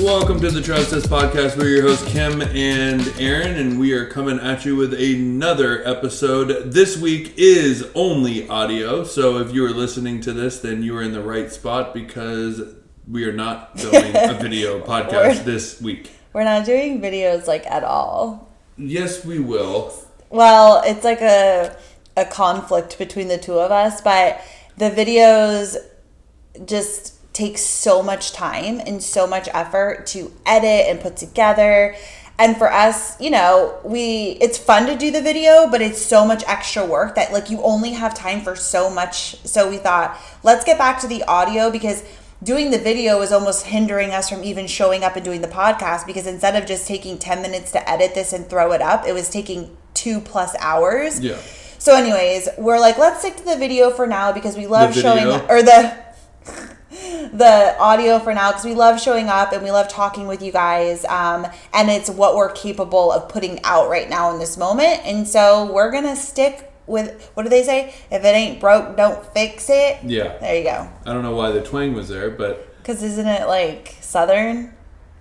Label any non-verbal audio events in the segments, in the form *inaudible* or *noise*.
Welcome to the Travcess Podcast. We're your hosts, Kim and Aaron, and we are coming at you with another episode. This week is only audio, so if you are listening to this, then you are in the right spot because we are not doing a *laughs* video podcast this week. We're not doing videos like at all. Yes, we will. Well, it's like a a conflict between the two of us, but the videos just take so much time and so much effort to edit and put together. And for us, you know, we it's fun to do the video, but it's so much extra work that like you only have time for so much. So we thought, let's get back to the audio because doing the video is almost hindering us from even showing up and doing the podcast because instead of just taking 10 minutes to edit this and throw it up, it was taking 2 plus hours. Yeah. So, anyways, we're like, let's stick to the video for now because we love showing or the the audio for now because we love showing up and we love talking with you guys. Um, and it's what we're capable of putting out right now in this moment. And so we're gonna stick with what do they say? If it ain't broke, don't fix it. Yeah. There you go. I don't know why the twang was there, but Because isn't it like southern?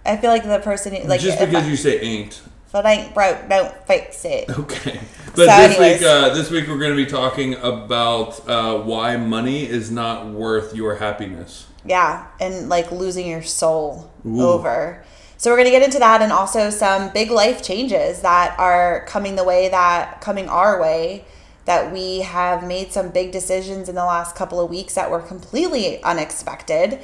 I feel like the person like just because I- you say ain't. if it ain't broke, don't fix it. Okay. *laughs* But So this anyways. week, uh, this week we're going to be talking about uh, why money is not worth your happiness. Yeah, and like losing your soul Ooh. over. So we're gonna get into that and also some big life changes that are coming the way that coming our way. That we have made some big decisions in the last couple of weeks that were completely unexpected.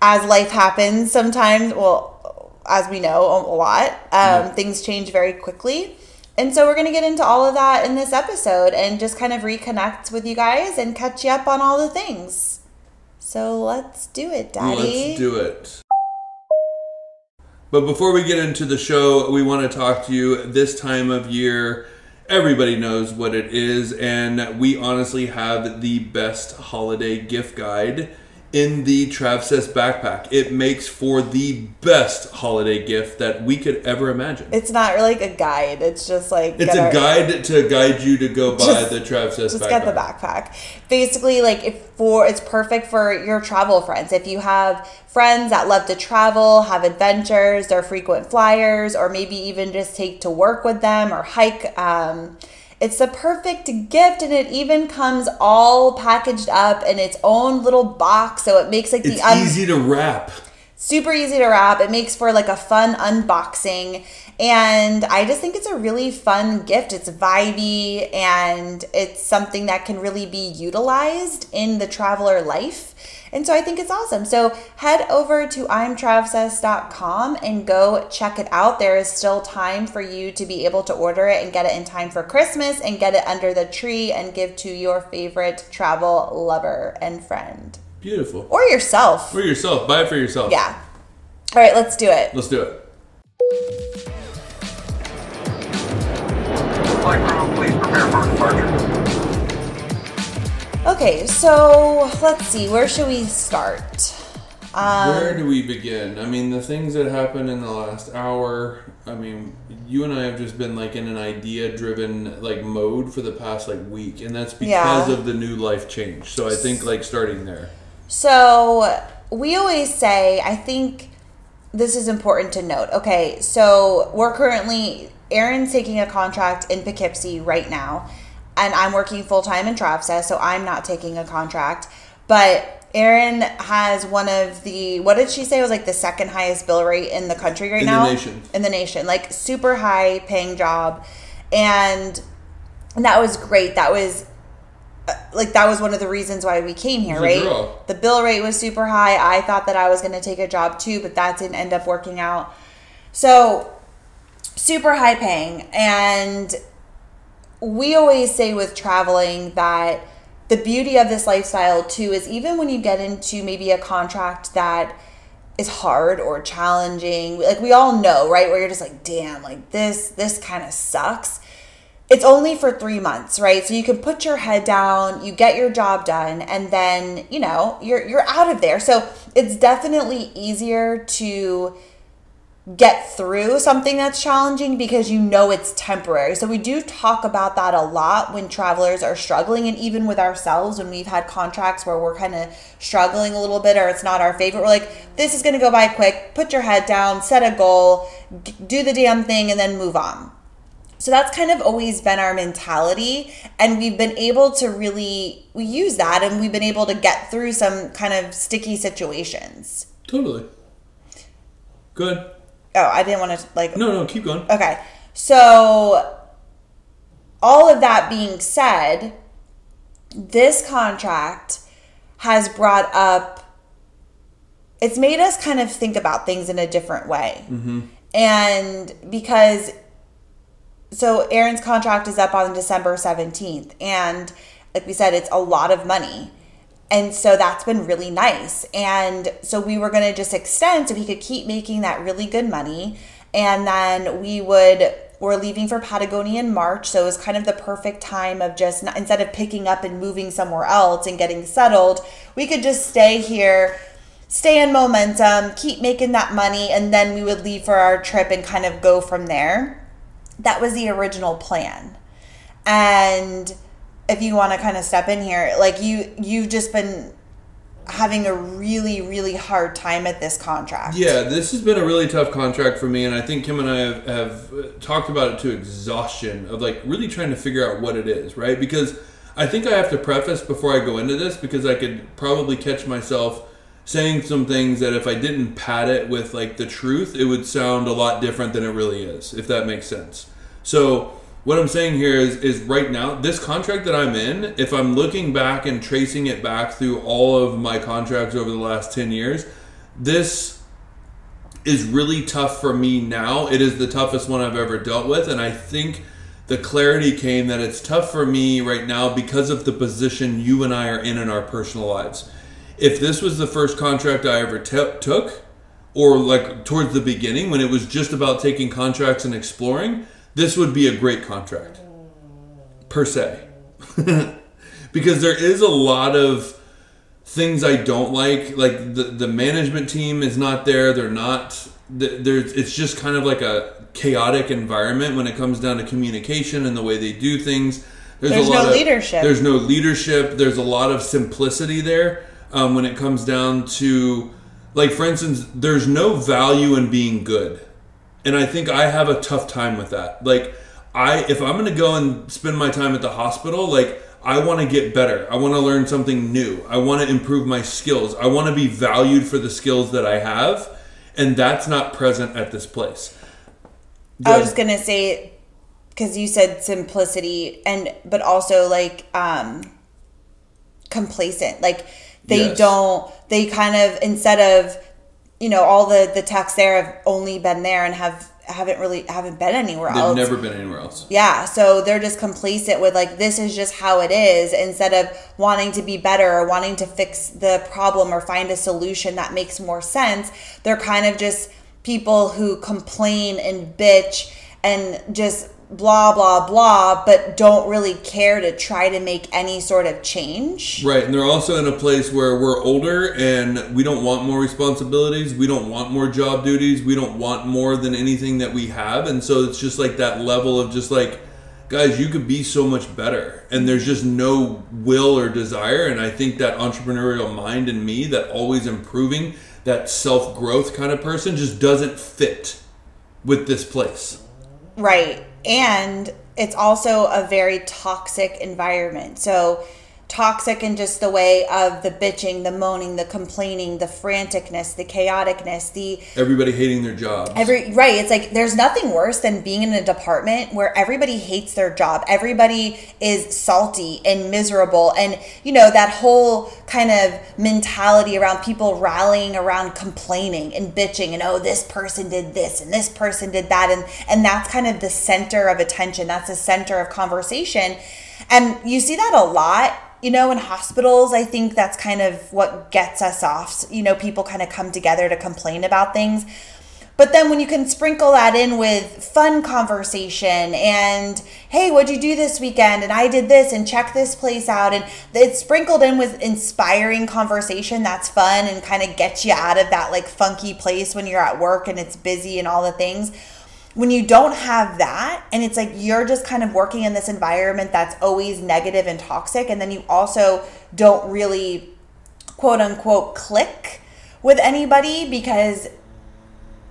As life happens, sometimes, well, as we know a a lot, um, Yeah. things change very quickly. And so we're going to get into all of that in this episode and just kind of reconnect with you guys and catch you up on all the things. So let's do it, Daddy. Let's do it. But before we get into the show, we want to talk to you this time of year. Everybody knows what it is, and we honestly have the best holiday gift guide in the Travcess backpack. It makes for the best holiday gift that we could ever imagine. It's not really like a guide. It's just like It's a our- guide to guide you to go buy Just- the Travcess Just backpack. get the backpack. Basically, like if for it's perfect for your travel friends. If you have friends that love to travel, have adventures, they're frequent flyers, or maybe even just take to work with them or hike. Um, it's the perfect gift, and it even comes all packaged up in its own little box, so it makes like It's the un- easy to wrap. super easy to wrap. It makes for like a fun unboxing. And I just think it's a really fun gift. It's vibey and it's something that can really be utilized in the traveler life. And so I think it's awesome. So head over to imtravcess.com and go check it out. There is still time for you to be able to order it and get it in time for Christmas and get it under the tree and give to your favorite travel lover and friend Beautiful. or yourself. For yourself. Buy it for yourself. Yeah. All right, let's do it. Let's do it. Flight crew, please prepare for departure. Okay, so let's see. Where should we start? Um, Where do we begin? I mean, the things that happened in the last hour. I mean, you and I have just been like in an idea-driven like mode for the past like week, and that's because Yeah. of the new life change. So I think like starting there. So we always say, I think this is important to note. Okay, so we're currently Aaron's taking a contract in Poughkeepsie right now, and I'm working full time in Travcess, so I'm not taking a contract. But Aaron has one of the what did she say it was like the second highest bill rate in the country right In the now nation. in the nation, like super high paying job, and that was great. That was uh, like that was one of the reasons why we came here, right? The bill rate was super high. I thought that I was going to take a job too, but that didn't end up working out. So, super high paying. And we always say with traveling that the beauty of this lifestyle too is even when you get into maybe a contract that is hard or challenging, like we all know, right? Where you're just like, damn, like this, this kind of sucks it's only for three months, right? So you can put your head down, you get your job done, and then you know you're you're out of there. So it's definitely easier to get through something that's challenging because you know it's temporary. So we do talk about that a lot when travelers are struggling and even with ourselves when we've had contracts where we're kind of struggling a little bit or it's not our favorite. We're like this is going to go by quick. Put your head down, set a goal, do the damn thing and then move on. So that's kind of always been our mentality and we've been able to really we use that and we've been able to get through some kind of sticky situations. Totally. Good. Oh, I didn't want to like No, no, keep going. Okay. So, all of that being said, this contract has brought up, it's made us kind of think about things in a different way. Mm-hmm. And because, so Aaron's contract is up on December 17th. And like we said, it's a lot of money. And so that's been really nice. And so we were going to just extend so he could keep making that really good money. And then we would, we're leaving for Patagonia in March. So it was kind of the perfect time of just, instead of picking up and moving somewhere else and getting settled, we could just stay here, stay in momentum, keep making that money. And then we would leave for our trip and kind of go from there. That was the original plan. And if you want to kind of step in here, like you you've just been having a really really hard time at this contract. Yeah, this has been a really tough contract for me, and I think Kim and I have, have uh, talked about it to exhaustion of like really trying to figure out what it is, right? Because I think I have to preface before I go into this because I could probably catch myself saying some things that if I didn't pad it with like the truth, it would sound a lot different than it really is, if that makes sense. So what I'm saying here is is right now this contract that I'm in, if I'm looking back and tracing it back through all of my contracts over the last 10 years, this is really tough for me now. It is the toughest one I've ever dealt with and I think the clarity came that it's tough for me right now because of the position you and I are in in our personal lives. If this was the first contract I ever t- took or like towards the beginning when it was just about taking contracts and exploring, this would be a great contract per se. *laughs* Because there is a lot of things i don't like. Like the, the management team is not there. They're not there's it's just kind of like a chaotic environment when it comes down to communication and the way they do things. There's a lot no of, leadership. there's no leadership. There's a lot of simplicity there um, when it comes down to like for instance there's no value in being good and I think I have a tough time with that. Like, I if I'm gonna go and spend my time at the hospital, like I want to get better. I want to learn something new. I want to improve my skills. I want to be valued for the skills that I have, and that's not present at this place. I was just gonna say because you said simplicity and but also like um complacent. Like they Yes. don't they kind of instead of you know all the the techs there have only been there and have haven't really haven't been anywhere else. They've else. never been anywhere else. Yeah, so they're just complacent with like this is just how it is instead of wanting to be better or wanting to fix the problem or find a solution that makes more sense. They're kind of just people who complain and bitch and just blah blah blah but don't really care to try to make any sort of change. Right, and they're also in a place where we're older and we don't want more responsibilities. We don't want more job duties. We don't want more than anything that we have. And so it's just like that level of just like, guys, you could be so much better. And there's just no will or desire. And I think that entrepreneurial mind in me, that always improving, that self growth kind of person, just doesn't fit with this place. Right. And it's also a very toxic environment. So toxic in just the way of the bitching, the moaning, the complaining, the franticness, the chaoticness, the Everybody hating their job. every right, it's like there's nothing worse than being in a department where everybody hates their job. Everybody is salty and miserable and you know that whole kind of mentality around people rallying around complaining and bitching and oh this person did this and this person did that and and that's kind of the center of attention. That's the center of conversation. And you see that a lot you know, in hospitals, I think that's kind of what gets us off. You know, people kind of come together to complain about things. But then when you can sprinkle that in with fun conversation and hey, what'd you do this weekend? And I did this and check this place out and it's sprinkled in with inspiring conversation that's fun and kind of gets you out of that like funky place when you're at work and it's busy and all the things. When you don't have that and it's like you're just kind of working in this environment that's always negative and toxic and then you also don't really quote unquote click with anybody because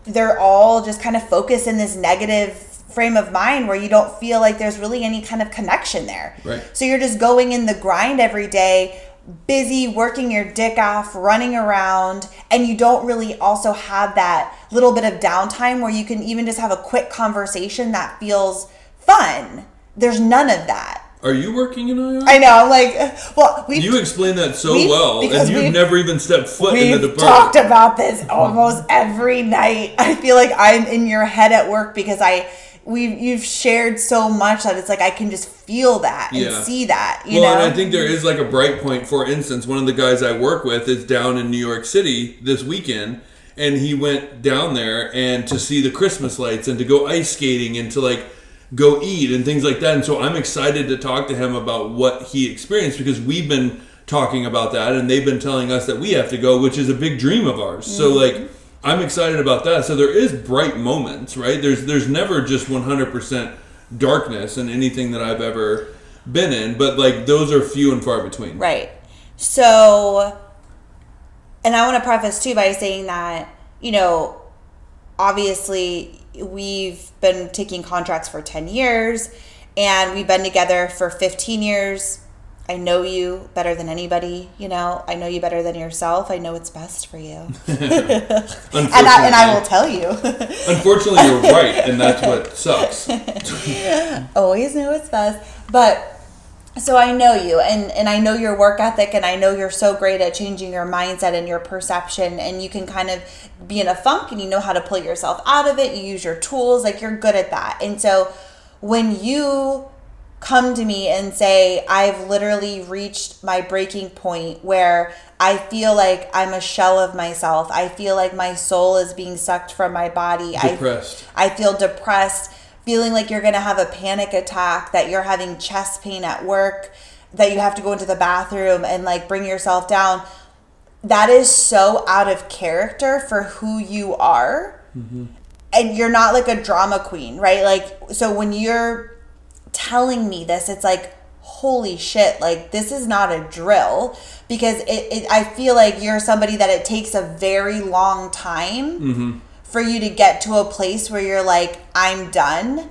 they're all just kind of focused in this negative frame of mind where you don't feel like there's really any kind of connection there. Right. So you're just going in the grind every day, busy working your dick off, running around, and you don't really also have that little bit of downtime where you can even just have a quick conversation that feels fun. There's none of that. Are you working in IR? I know. I'm like, well, we you explain that so well, and you've never even stepped foot in the We've the talked about this almost every night. I feel like I'm in your head at work because I we you've shared so much that it's like I can just feel that and Yeah. see that. You well, know, and I think there is like a bright point. For instance, one of the guys I work with is down in New York City this weekend, and he went down there and to see the Christmas lights and to go ice skating and to like go eat and things like that. And so I'm excited to talk to him about what he experienced because we've been talking about that and they've been telling us that we have to go, which is a big dream of ours. So mm-hmm. like I'm excited about that. So there is bright moments, right? There's there's never just 100% darkness in anything that I've ever been in, but like those are few and far between. Right. So, and I want to preface too by saying that, you know, obviously we've been taking contracts for 10 years and we've been together for 15 years. I know you better than anybody, you know. I know you better than yourself. I know what's best for you. *laughs* And I, and I will tell you. Unfortunately, you're right, and that's what sucks. *laughs* always know what's best. But so I know you and, and I know your work ethic and I know you're so great at changing your mindset and your perception and you can kind of be in a funk and you know how to pull yourself out of it. You use your tools, like you're good at that. And so when you come to me and say, I've literally reached my breaking point where I feel like I'm a shell of myself. I feel like my soul is being sucked from my body. I- Depressed. I feel depressed, feeling like you're going to have a panic attack, that you're having chest pain at work, that you have to go into the bathroom and like bring yourself down. That is so out of character for who you are. Mm-hmm. And you're not like a drama queen, right? Like, so when you're telling me this, it's like, holy shit, like this is not a drill because it, it I feel like you're somebody that it takes a very long time mm-hmm. for you to get to a place where you're like, I'm done.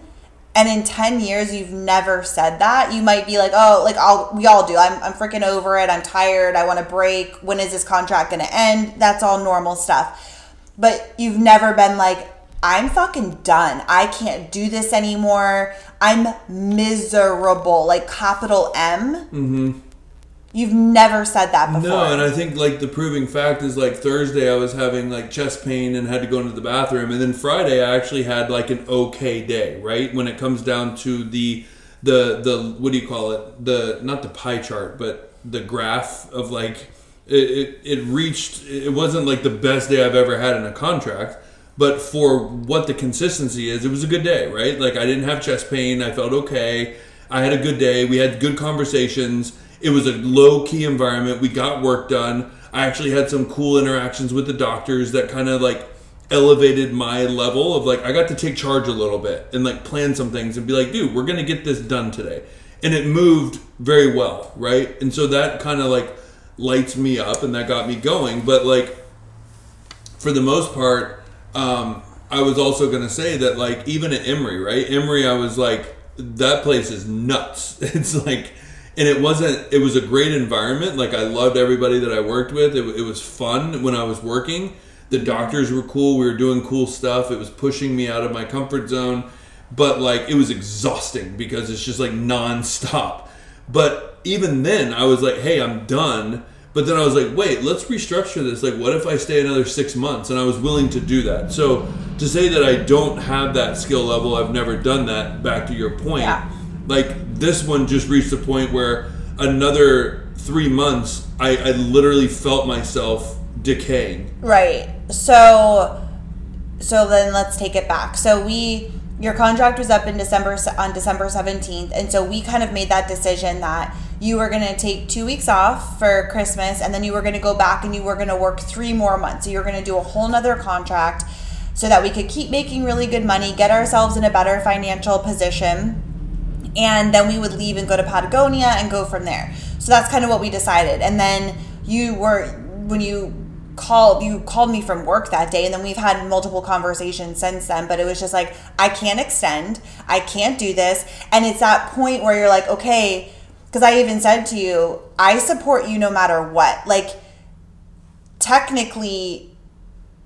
And in 10 years, you've never said that. You might be like, oh, like I'll, we all do. I'm, I'm freaking over it. I'm tired. I want to break. When is this contract going to end? That's all normal stuff. But you've never been like, I'm fucking done. I can't do this anymore. I'm miserable. Like capital M. Mm-hmm. You've never said that before. No, and I think like the proving fact is like Thursday I was having like chest pain and had to go into the bathroom, and then Friday I actually had like an okay day. Right when it comes down to the the the what do you call it? The not the pie chart, but the graph of like it it, it reached. It wasn't like the best day I've ever had in a contract. But for what the consistency is, it was a good day, right? Like I didn't have chest pain. I felt okay. I had a good day. We had good conversations. It was a low key environment. We got work done. I actually had some cool interactions with the doctors that kind of like elevated my level of like I got to take charge a little bit and like plan some things and be like, dude, we're gonna get this done today. And it moved very well, right? And so that kind of like lights me up and that got me going. But like for the most part, um, I was also to say that, like, even at Emory, right? Emory, I was like, that place is nuts. *laughs* It's like, and it wasn't, it was a great environment. Like, I loved everybody that I worked with. It, it was fun when I was working. The doctors were cool. We were doing cool stuff. It was pushing me out of my comfort zone. But, like, it was exhausting because it's just like nonstop. But even then, I was like, hey, I'm done. But then I was like, wait, let's restructure this. Like, what if I stay another six months? And I was willing to do that. So to say that I don't have that skill level, I've never done that, back to your point, Yeah. like this one just reached a point where another three months, I, I literally felt myself decaying. Right. So so then let's take it back. So we your contract was up in December on December 17th and so we kind of made that decision that you were going to take 2 weeks off for Christmas and then you were going to go back and you were going to work 3 more months. So you were going to do a whole nother contract so that we could keep making really good money, get ourselves in a better financial position. And then we would leave and go to Patagonia and go from there. So that's kind of what we decided. And then you were when you called you called me from work that day and then we've had multiple conversations since then but it was just like I can't extend I can't do this and it's that point where you're like okay because I even said to you I support you no matter what like technically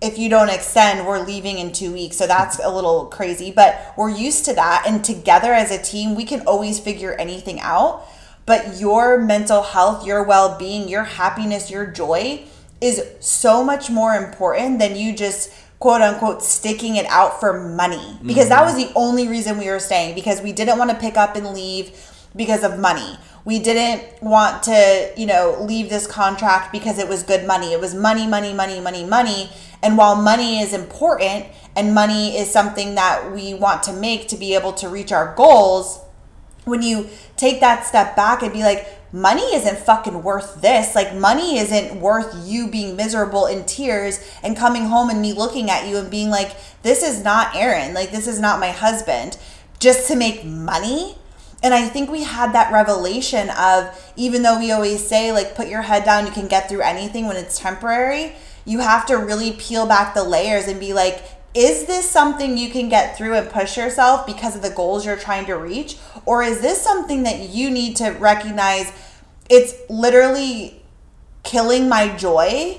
if you don't extend, we're leaving in two weeks. So that's a little crazy, but we're used to that. And together as a team, we can always figure anything out. But your mental health, your well being, your happiness, your joy is so much more important than you just quote unquote sticking it out for money. Because that mm-hmm. was the only reason we were staying, because we didn't want to pick up and leave because of money. We didn't want to, you know, leave this contract because it was good money. It was money, money, money, money, money. And while money is important and money is something that we want to make to be able to reach our goals, when you take that step back and be like, money isn't fucking worth this. Like, money isn't worth you being miserable in tears and coming home and me looking at you and being like, this is not Aaron. Like, this is not my husband. Just to make money. And I think we had that revelation of even though we always say, like, put your head down, you can get through anything when it's temporary, you have to really peel back the layers and be like, is this something you can get through and push yourself because of the goals you're trying to reach? Or is this something that you need to recognize it's literally killing my joy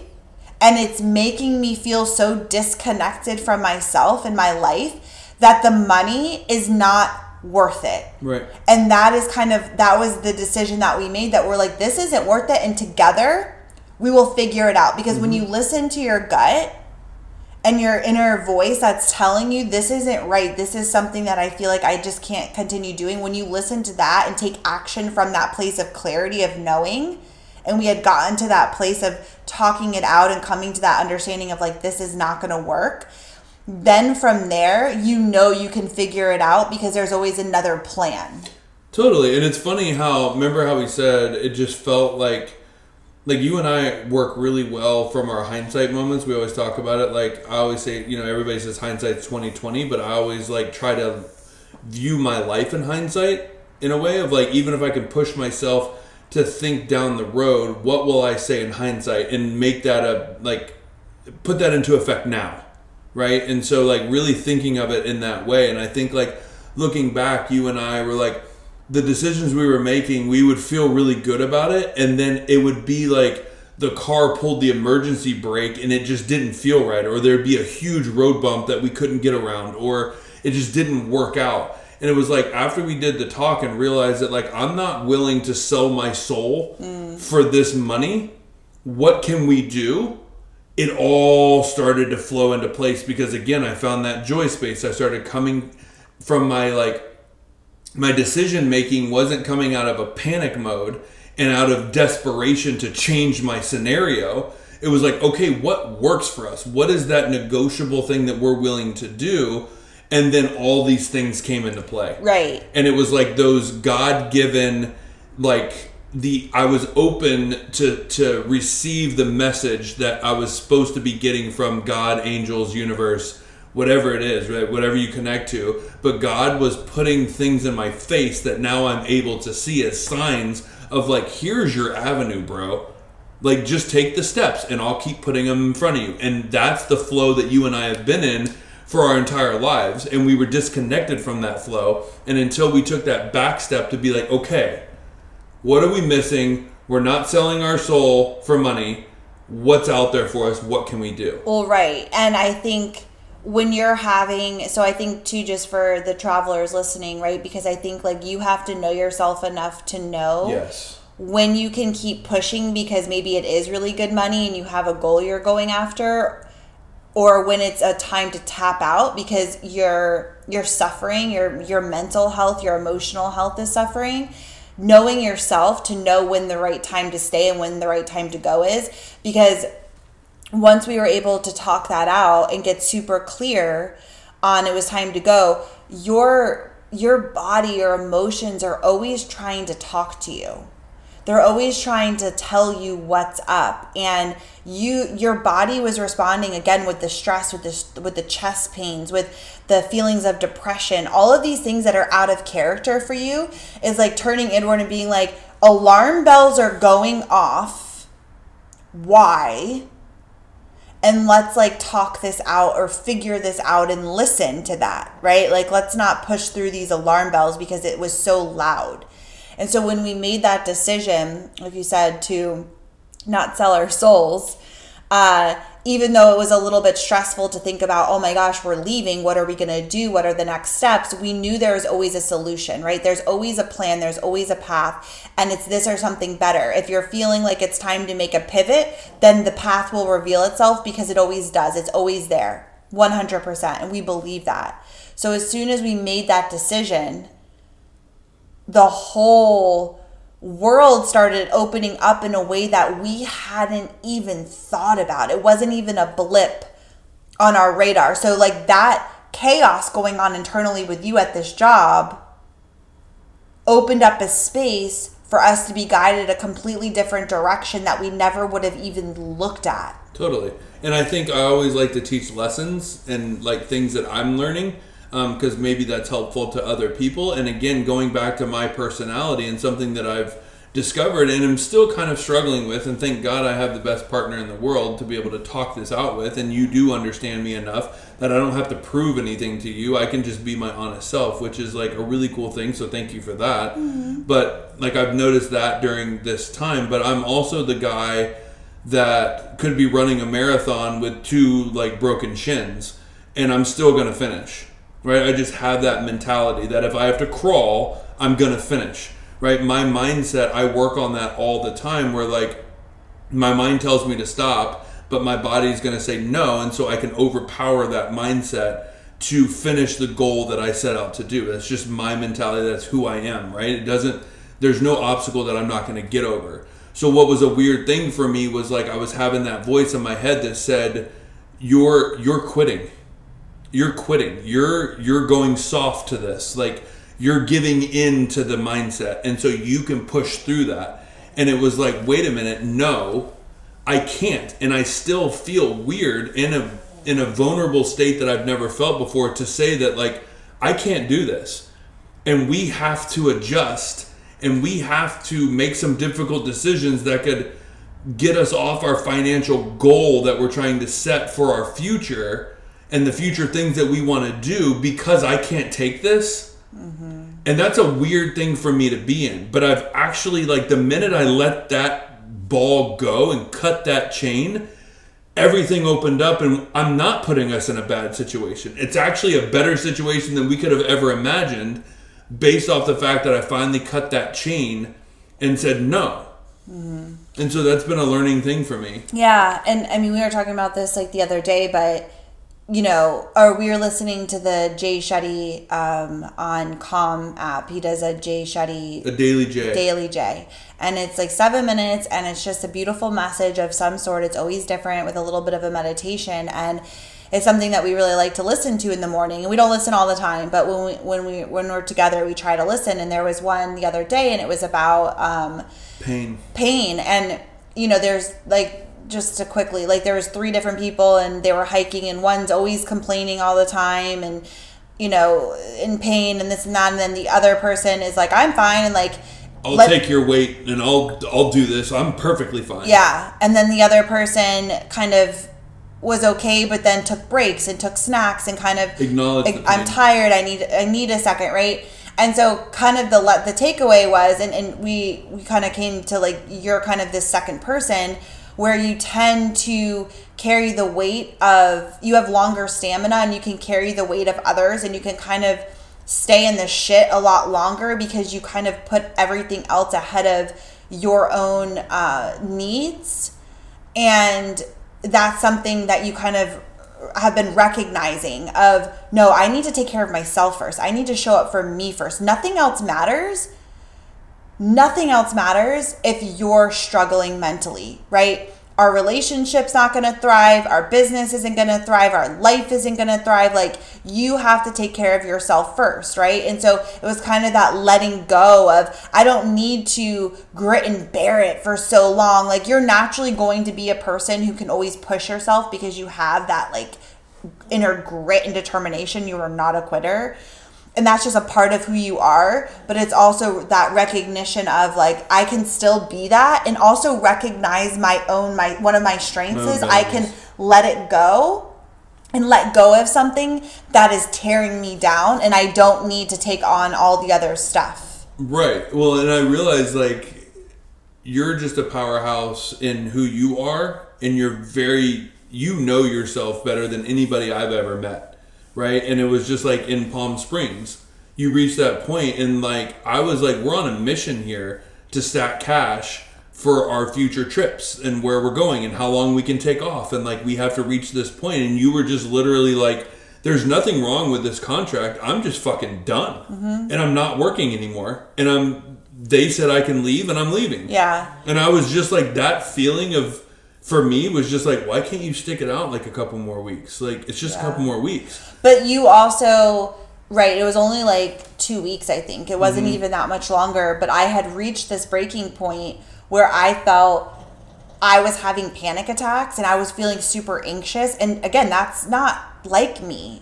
and it's making me feel so disconnected from myself and my life that the money is not worth it. Right. And that is kind of that was the decision that we made that we're like this isn't worth it and together we will figure it out because when mm-hmm. you listen to your gut and your inner voice that's telling you this isn't right, this is something that I feel like I just can't continue doing. When you listen to that and take action from that place of clarity of knowing, and we had gotten to that place of talking it out and coming to that understanding of like, this is not going to work. Then from there, you know you can figure it out because there's always another plan. Totally. And it's funny how, remember how we said it just felt like, like you and I work really well from our hindsight moments. We always talk about it. Like I always say, you know, everybody says hindsight's twenty twenty, but I always like try to view my life in hindsight in a way of like even if I can push myself to think down the road, what will I say in hindsight and make that a like put that into effect now. Right? And so like really thinking of it in that way. And I think like looking back, you and I were like the decisions we were making, we would feel really good about it, and then it would be like the car pulled the emergency brake and it just didn't feel right, or there'd be a huge road bump that we couldn't get around, or it just didn't work out. And it was like after we did the talk and realized that like I'm not willing to sell my soul mm. for this money. What can we do? It all started to flow into place because again I found that joy space. I started coming from my like my decision making wasn't coming out of a panic mode and out of desperation to change my scenario. It was like, okay, what works for us? What is that negotiable thing that we're willing to do? And then all these things came into play. Right. And it was like those God given, like, the I was open to to receive the message that I was supposed to be getting from God, angels, universe, whatever it is, right? Whatever you connect to. But God was putting things in my face that now I'm able to see as signs of like, here's your avenue, bro. Like, just take the steps and I'll keep putting them in front of you. And that's the flow that you and I have been in for our entire lives. And we were disconnected from that flow. And until we took that back step to be like, okay, what are we missing? We're not selling our soul for money. What's out there for us? What can we do? Well, right. And I think when you're having, so I think too, just for the travelers listening, right? Because I think like you have to know yourself enough to know Yes. when you can keep pushing because maybe it is really good money and you have a goal you're going after or when it's a time to tap out because you're you're suffering your your mental health your emotional health is suffering knowing yourself to know when the right time to stay and when the right time to go is because once we were able to talk that out and get super clear on it was time to go, your your body, your emotions are always trying to talk to you. They're always trying to tell you what's up and you your body was responding again with the stress with the with the chest pains with the feelings of depression all of these things that are out of character for you is like turning inward and being like alarm bells are going off why and let's like talk this out or figure this out and listen to that, right? Like, let's not push through these alarm bells because it was so loud. And so, when we made that decision, like you said, to not sell our souls, uh, even though it was a little bit stressful to think about, oh my gosh, we're leaving. What are we going to do? What are the next steps? We knew there was always a solution, right? There's always a plan, there's always a path, and it's this or something better. If you're feeling like it's time to make a pivot, then the path will reveal itself because it always does. It's always there, 100%. And we believe that. So as soon as we made that decision, the whole world started opening up in a way that we hadn't even thought about. It wasn't even a blip on our radar. So, like that chaos going on internally with you at this job opened up a space for us to be guided a completely different direction that we never would have even looked at. Totally. And I think I always like to teach lessons and like things that I'm learning because um, maybe that's helpful to other people. And again, going back to my personality and something that I've discovered and am still kind of struggling with, and thank God I have the best partner in the world to be able to talk this out with. And you do understand me enough that I don't have to prove anything to you. I can just be my honest self, which is like a really cool thing. So thank you for that. Mm-hmm. But like I've noticed that during this time, but I'm also the guy that could be running a marathon with two like broken shins and I'm still going to finish right? I just have that mentality that if I have to crawl, I'm gonna finish, right? My mindset, I work on that all the time. Where like my mind tells me to stop, but my body's gonna say no, and so I can overpower that mindset to finish the goal that I set out to do. That's just my mentality. That's who I am, right? It doesn't. There's no obstacle that I'm not gonna get over. So what was a weird thing for me was like I was having that voice in my head that said, "You're you're quitting." You're quitting. You're you're going soft to this. Like you're giving in to the mindset. And so you can push through that. And it was like, wait a minute, no, I can't. And I still feel weird in a in a vulnerable state that I've never felt before to say that like I can't do this. And we have to adjust and we have to make some difficult decisions that could get us off our financial goal that we're trying to set for our future and the future things that we want to do because I can't take this. Mm-hmm. And that's a weird thing for me to be in. But I've actually, like, the minute I let that ball go and cut that chain, everything opened up, and I'm not putting us in a bad situation. It's actually a better situation than we could have ever imagined based off the fact that I finally cut that chain and said no. Mm-hmm. And so that's been a learning thing for me. Yeah. And I mean, we were talking about this like the other day, but you know, or we were listening to the Jay Shetty um, on Calm app. He does a Jay Shetty a daily Jay daily Jay, and it's like seven minutes, and it's just a beautiful message of some sort. It's always different with a little bit of a meditation, and it's something that we really like to listen to in the morning. And we don't listen all the time, but when we when we when we're together, we try to listen. And there was one the other day, and it was about um, pain, pain, and you know, there's like just to quickly like there was three different people and they were hiking and one's always complaining all the time and you know in pain and this and that and then the other person is like i'm fine and like I'll let, take your weight and I'll I'll do this. I'm perfectly fine. Yeah. And then the other person kind of was okay but then took breaks and took snacks and kind of acknowledged like, I'm tired. I need I need a second, right? And so kind of the let the takeaway was and, and we we kind of came to like you're kind of this second person where you tend to carry the weight of you have longer stamina and you can carry the weight of others and you can kind of stay in the shit a lot longer because you kind of put everything else ahead of your own uh, needs. And that's something that you kind of have been recognizing of no i need to take care of myself first. I need to show up for me first. Nothing else matters nothing else matters if you're struggling mentally, right? our relationship's not going to thrive, our business isn't going to thrive, our life isn't going to thrive. Like you have to take care of yourself first, right? And so it was kind of that letting go of I don't need to grit and bear it for so long. Like you're naturally going to be a person who can always push yourself because you have that like inner grit and determination. You are not a quitter and that's just a part of who you are but it's also that recognition of like i can still be that and also recognize my own my one of my strengths is i can let it go and let go of something that is tearing me down and i don't need to take on all the other stuff Right. Well, and I realize like you're just a powerhouse in who you are, and you're very you know yourself better than anybody I've ever met. Right. And it was just like in Palm Springs, you reached that point, and like I was like, we're on a mission here to stack cash for our future trips and where we're going and how long we can take off. And like we have to reach this point and you were just literally like there's nothing wrong with this contract. I'm just fucking done. Mm-hmm. And i'm not working anymore. And i'm they said i can leave and i'm leaving. Yeah. And i was just like that feeling of for me was just like why can't you stick it out like a couple more weeks like it's just a couple more weeks But you also, right, it was only like two weeks, I think. It wasn't mm-hmm. even that much longer. But I had reached this breaking point where I felt I was having panic attacks and I was feeling super anxious. And again, that's not like me.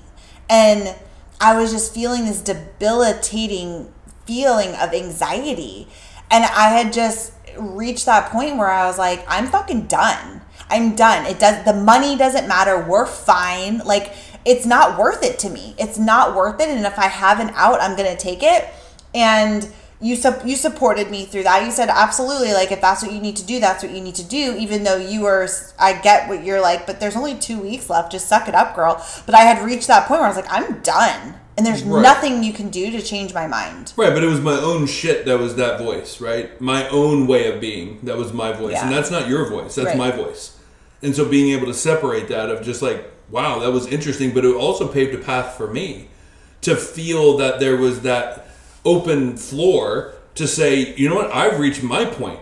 And I was just feeling this debilitating feeling of anxiety. And I had just reached that point where I was like, I'm fucking done. I'm done. It does the money doesn't matter. We're fine. Like it's not worth it to me. It's not worth it and if I have an out, I'm to take it. And you sup- you supported me through that. You said absolutely like if that's what you need to do, that's what you need to do even though you were I get what you're like, but there's only 2 weeks left. Just suck it up, girl. But I had reached that point where I was like I'm done. And there's Right. nothing you can do to change my mind. Right, but it was my own shit that was that voice, right? My own way of being that was my voice. And that's not your voice, that's Right. my voice. And so being able to separate that of just like, wow, that was interesting, but it also paved a path for me to feel that there was that open floor to say, you know what, I've reached my point,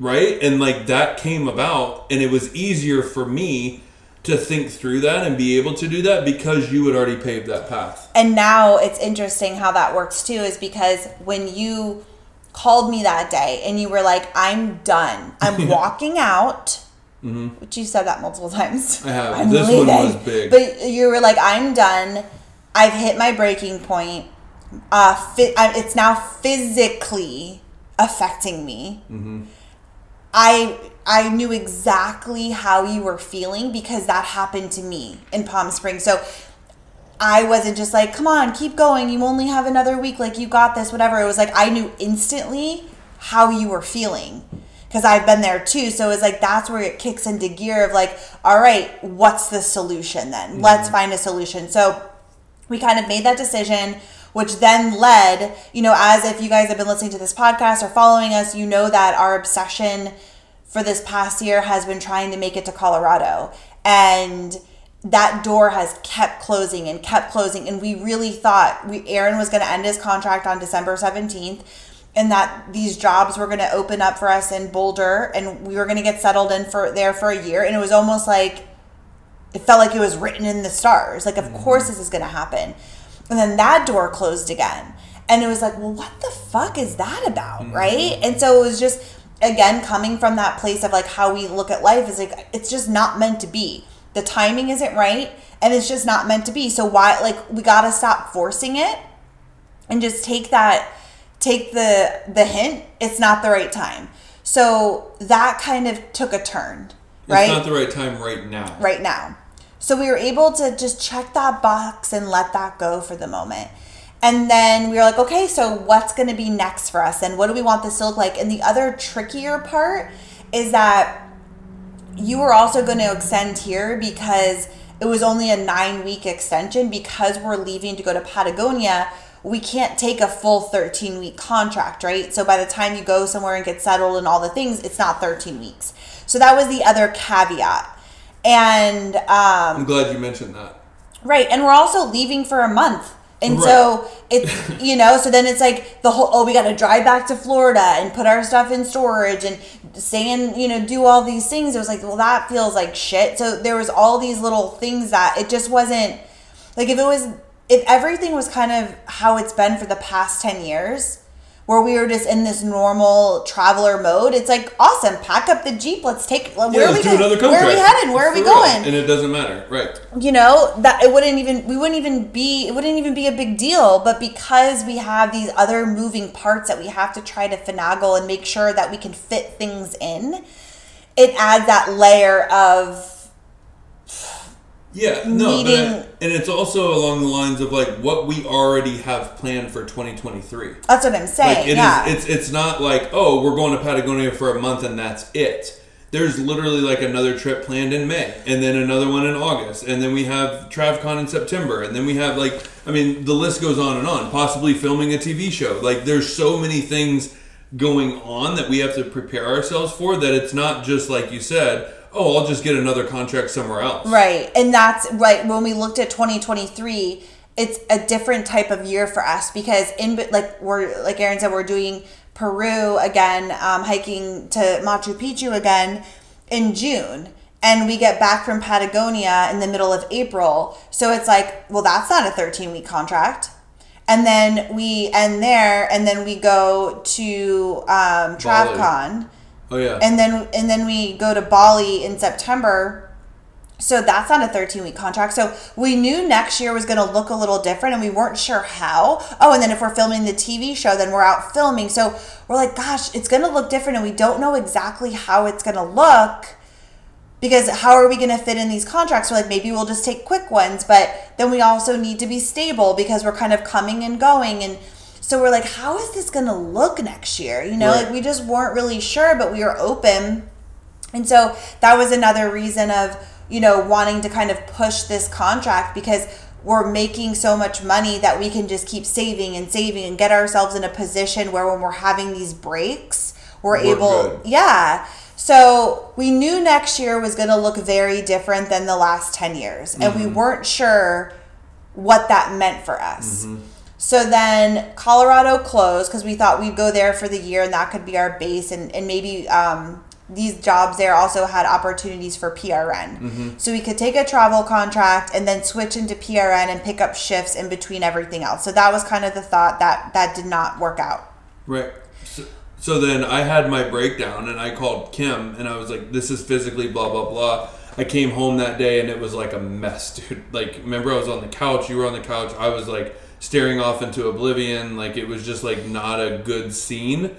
right? And like that came about, and it was easier for me to think through that and be able to do that because you had already paved that path. And now it's interesting how that works too, is because when you called me that day and you were like, I'm done, I'm *laughs* walking out. Which you said that multiple times. Mm-hmm. I have. I'm This one was big. But you were like, I'm done. I've hit my breaking point. Uh, fi- I- it's now physically affecting me. Mm-hmm. I I knew exactly how you were feeling because that happened to me in Palm Springs. So I wasn't just like, come on, keep going. You only have another week. Like, you got this, whatever. It was like, I knew instantly how you were feeling because I've been there too. So it's like, that's where it kicks into gear of like, all right, what's the solution then? Mm-hmm. Let's find a solution. So we kind of made that decision which then led you know as if you guys have been listening to this podcast or following us you know that our obsession for this past year has been trying to make it to colorado and that door has kept closing and kept closing and we really thought we aaron was going to end his contract on december 17th and that these jobs were going to open up for us in boulder and we were going to get settled in for there for a year and it was almost like it felt like it was written in the stars. Like, of mm-hmm. course, this is going to happen. And then that door closed again. And it was like, well, what the fuck is that about? Mm-hmm. Right. And so it was just, again, coming from that place of like how we look at life is like, it's just not meant to be. The timing isn't right. And it's just not meant to be. So, why, like, we got to stop forcing it and just take that take the the hint it's not the right time so that kind of took a turn right It's not the right time right now. right now. So we were able to just check that box and let that go for the moment. And then we were like, okay, so what's going to be next for us? And what do we want this to look like? And the other trickier part is that you were also going to extend here because it was only a nine week extension because we're leaving to go to Patagonia. We can't take a full 13 week contract, right? So by the time you go somewhere and get settled and all the things, it's not 13 weeks. So that was the other caveat. And um, I'm glad you mentioned that. Right, and we're also leaving for a month And Right. so it's you know, so then it's like the whole oh we got to drive back to Florida and put our stuff in storage and stay in you know do all these things. It was like well that feels like shit. So there was all these little things that it just wasn't like if it was if everything was kind of how it's been for the past 10 years where we were just in this normal traveler mode it's like awesome pack up the jeep let's take where Yeah, are we let's another where are we headed? Where are we going? And it doesn't matter, right? you know that it wouldn't even we wouldn't even be it wouldn't even be a big deal but because we have these other moving parts that we have to try to finagle and make sure that we can fit things in it adds that layer of Yeah, no, but I- and it's also along the lines of like what we already have planned for 2023. that's what i'm saying Like it is, yeah it's it's not like oh we're going to Patagonia for a month and that's it. There's literally like another trip planned in May, and then another one in August, and then we have TravCon in September, and then we have like I mean the list goes on and on. Possibly filming a TV show. Like there's so many things going on that we have to prepare ourselves for that it's not just like you said. Oh, I'll just get another contract somewhere else. Right. And that's right. When we looked at 2023, it's a different type of year for us because in like we're like Aaron said, we're doing Peru again, um, hiking to Machu Picchu again in June. And we get back from Patagonia in the middle of April. So it's like, well, that's not a 13 week contract. And then we end there and then we go to um, TravCon Oh yeah. and then and then we go to Bali in September. So that's not a 13 week contract. So we knew next year was going to look a little different and we weren't sure how. Oh, and then if we're filming the TV show, then we're out filming. So we're like, gosh, it's going to look different and we don't know exactly how it's going to look because how are we going to fit in these contracts? We're like, maybe we'll just take quick ones, but then we also need to be stable because we're kind of coming and going. And so we're like, how is this going to look next year? You know, Right. like we just weren't really sure, but we were open. And so that was another reason of, you know, wanting to kind of push this contract because we're making so much money that we can just keep saving and saving and get ourselves in a position where when we're having these breaks, we're, We're able, good. yeah. So we knew next year was going to look very different than the last 10 years. And we mm-hmm. weren't sure what that meant for us. Mm-hmm. So then Colorado closed because we thought we'd go there for the year and that could be our base. And, and maybe um, these jobs there also had opportunities for PRN. So we could take a travel contract and then switch into PRN and pick up shifts in between everything else. So that was kind of the thought that that did not work out. Right. So, so then I had my breakdown and I called Kim and I was like, this is physically blah, blah, blah. I came home that day and it was like a mess, dude. Like, remember I was on the couch, you were on the couch. I was like staring off into oblivion. Like, it was just like not a good scene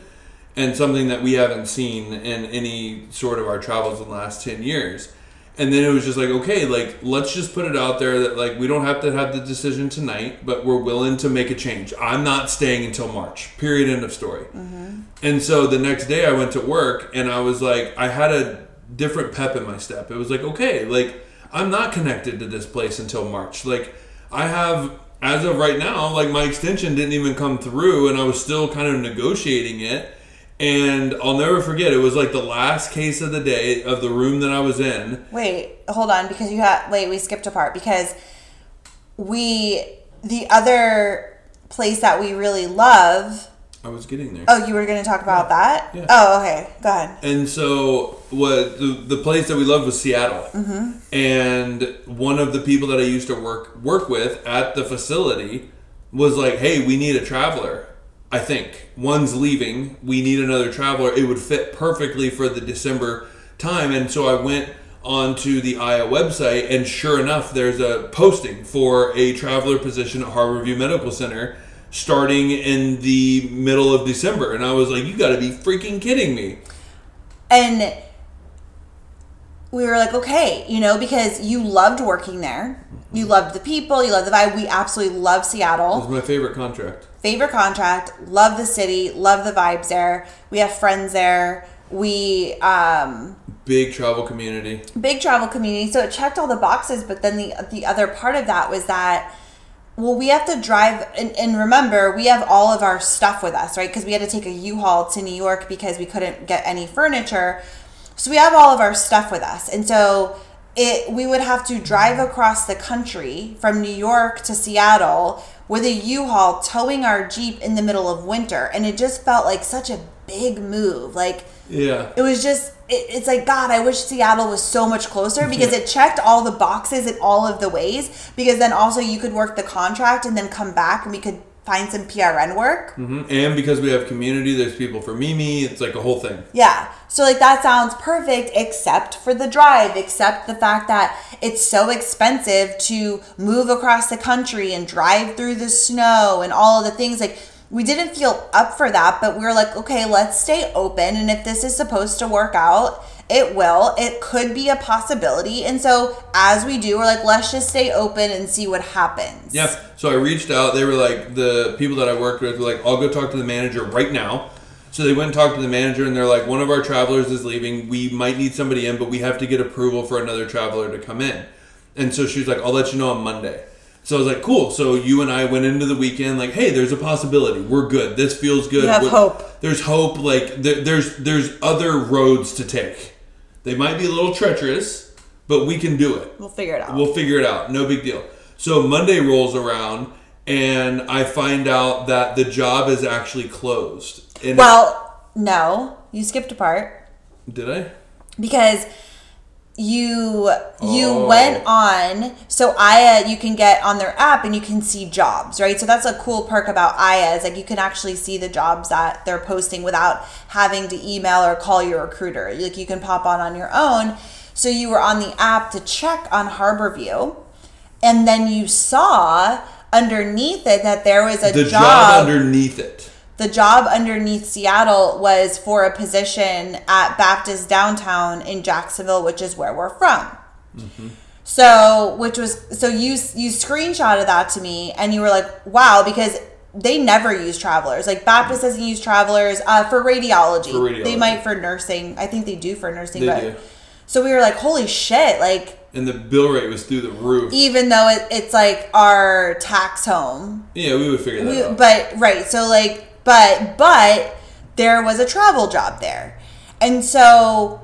and something that we haven't seen in any sort of our travels in the last 10 years. And then it was just like, okay, like let's just put it out there that like we don't have to have the decision tonight, but we're willing to make a change. I'm not staying until March. Period. End of story. Mm-hmm. And so the next day I went to work and I was like, I had a different pep in my step. It was like, okay, like I'm not connected to this place until March. Like I have, as of right now, like my extension didn't even come through and I was still kind of negotiating it. And I'll never forget, it was like the last case of the day of the room that I was in. Wait, hold on, because you had wait, we skipped a part because we the other place that we really love. I was getting there. Oh, you were going to talk about that? Yeah. Oh, okay. Go ahead. And so, what the, the place that we loved was Seattle. mm-hmm. And one of the people that I used to work work with at the facility was like, "Hey, we need a traveler. I think one's leaving. We need another traveler. It would fit perfectly for the December time." And so I went onto the Aya website, and sure enough, there's a posting for a traveler position at Harborview Medical Center. Starting in the middle of December, and I was like, "You got to be freaking kidding me!" And we were like, okay, you know, because you loved working there. You loved the people, you loved the vibe. We absolutely love It Seattle. was my favorite contract. Favorite contract, love the city, love the vibes there. We have friends there. We um Big travel community. big travel community so it checked all the boxes but then the the other part of that was that well we have to drive and, and remember we have all of our stuff with us right because we had to take a u-haul to new york because we couldn't get any furniture so we have all of our stuff with us and so it we would have to drive across the country from new york to seattle with a U-Haul towing our Jeep in the middle of winter. And it just felt like such a big move. Like, Yeah. it was just it's like god i wish seattle was so much closer because it checked all the boxes in all of the ways because then also you could work the contract and then come back and we could find some prn work Mhm. And because we have community, there's people for Mimi. It's like a whole thing. yeah so like that sounds perfect except for the drive except the fact that it's so expensive to move across the country and drive through the snow and all of the things like we didn't feel up for that but we were like okay let's stay open and if this is supposed to work out it will it could be a possibility and so as we do we're like let's just stay open and see what happens Yeah. So I reached out. They were like the people that I worked with were like, I'll go talk to the manager right now. So they went and talked to the manager, and they're like, one of our travelers is leaving. We might need somebody in, but we have to get approval for another traveler to come in. And so she's like, I'll let you know on Monday. So I was like, cool. So you and I went into the weekend like, hey, there's a possibility. We're good. This feels good. You have We're- hope. There's hope. Like there, there's there's other roads to take. They might be a little treacherous, but we can do it. we'll figure it out We'll figure it out. No big deal. So Monday rolls around, and I find out that the job is actually closed. And well no you skipped a part did I? because you you Oh. went on so Aya you can get on their app and you can see jobs right so that's a cool perk about Aya is like you can actually see the jobs that they're posting without having to email or call your recruiter like you can pop on on your own so you were on the app to check on Harborview and then you saw underneath it that there was a The job, job underneath it. The job underneath Seattle was for a position at Baptist Downtown in Jacksonville, which is where we're from. So, which was so you you screenshotted that to me, and you were like, "Wow," because they never use travelers. Like Baptist doesn't use travelers uh, for radiology. For radiology. They might for nursing. I think they do for nursing. They but do. so we were like, "Holy shit!" Like And the bill rate was through the roof. even though it, it's like our tax home, Yeah, we would figure that we, out. but right so like but but there was a travel job there. And so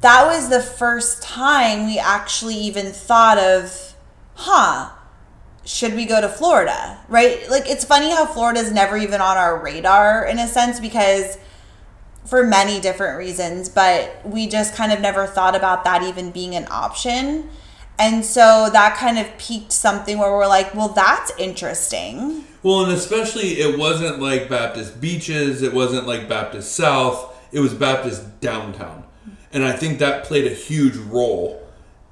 that was the first time we actually even thought of huh should we go to florida right? Like it's funny how florida's never even on our radar in a sense because for many different reasons but we just kind of never thought about that even being an option. And so that kind of piqued something where we're like well that's interesting Well, and especially it wasn't like Baptist Beaches, it wasn't like Baptist South, it was Baptist Downtown. And I think that played a huge role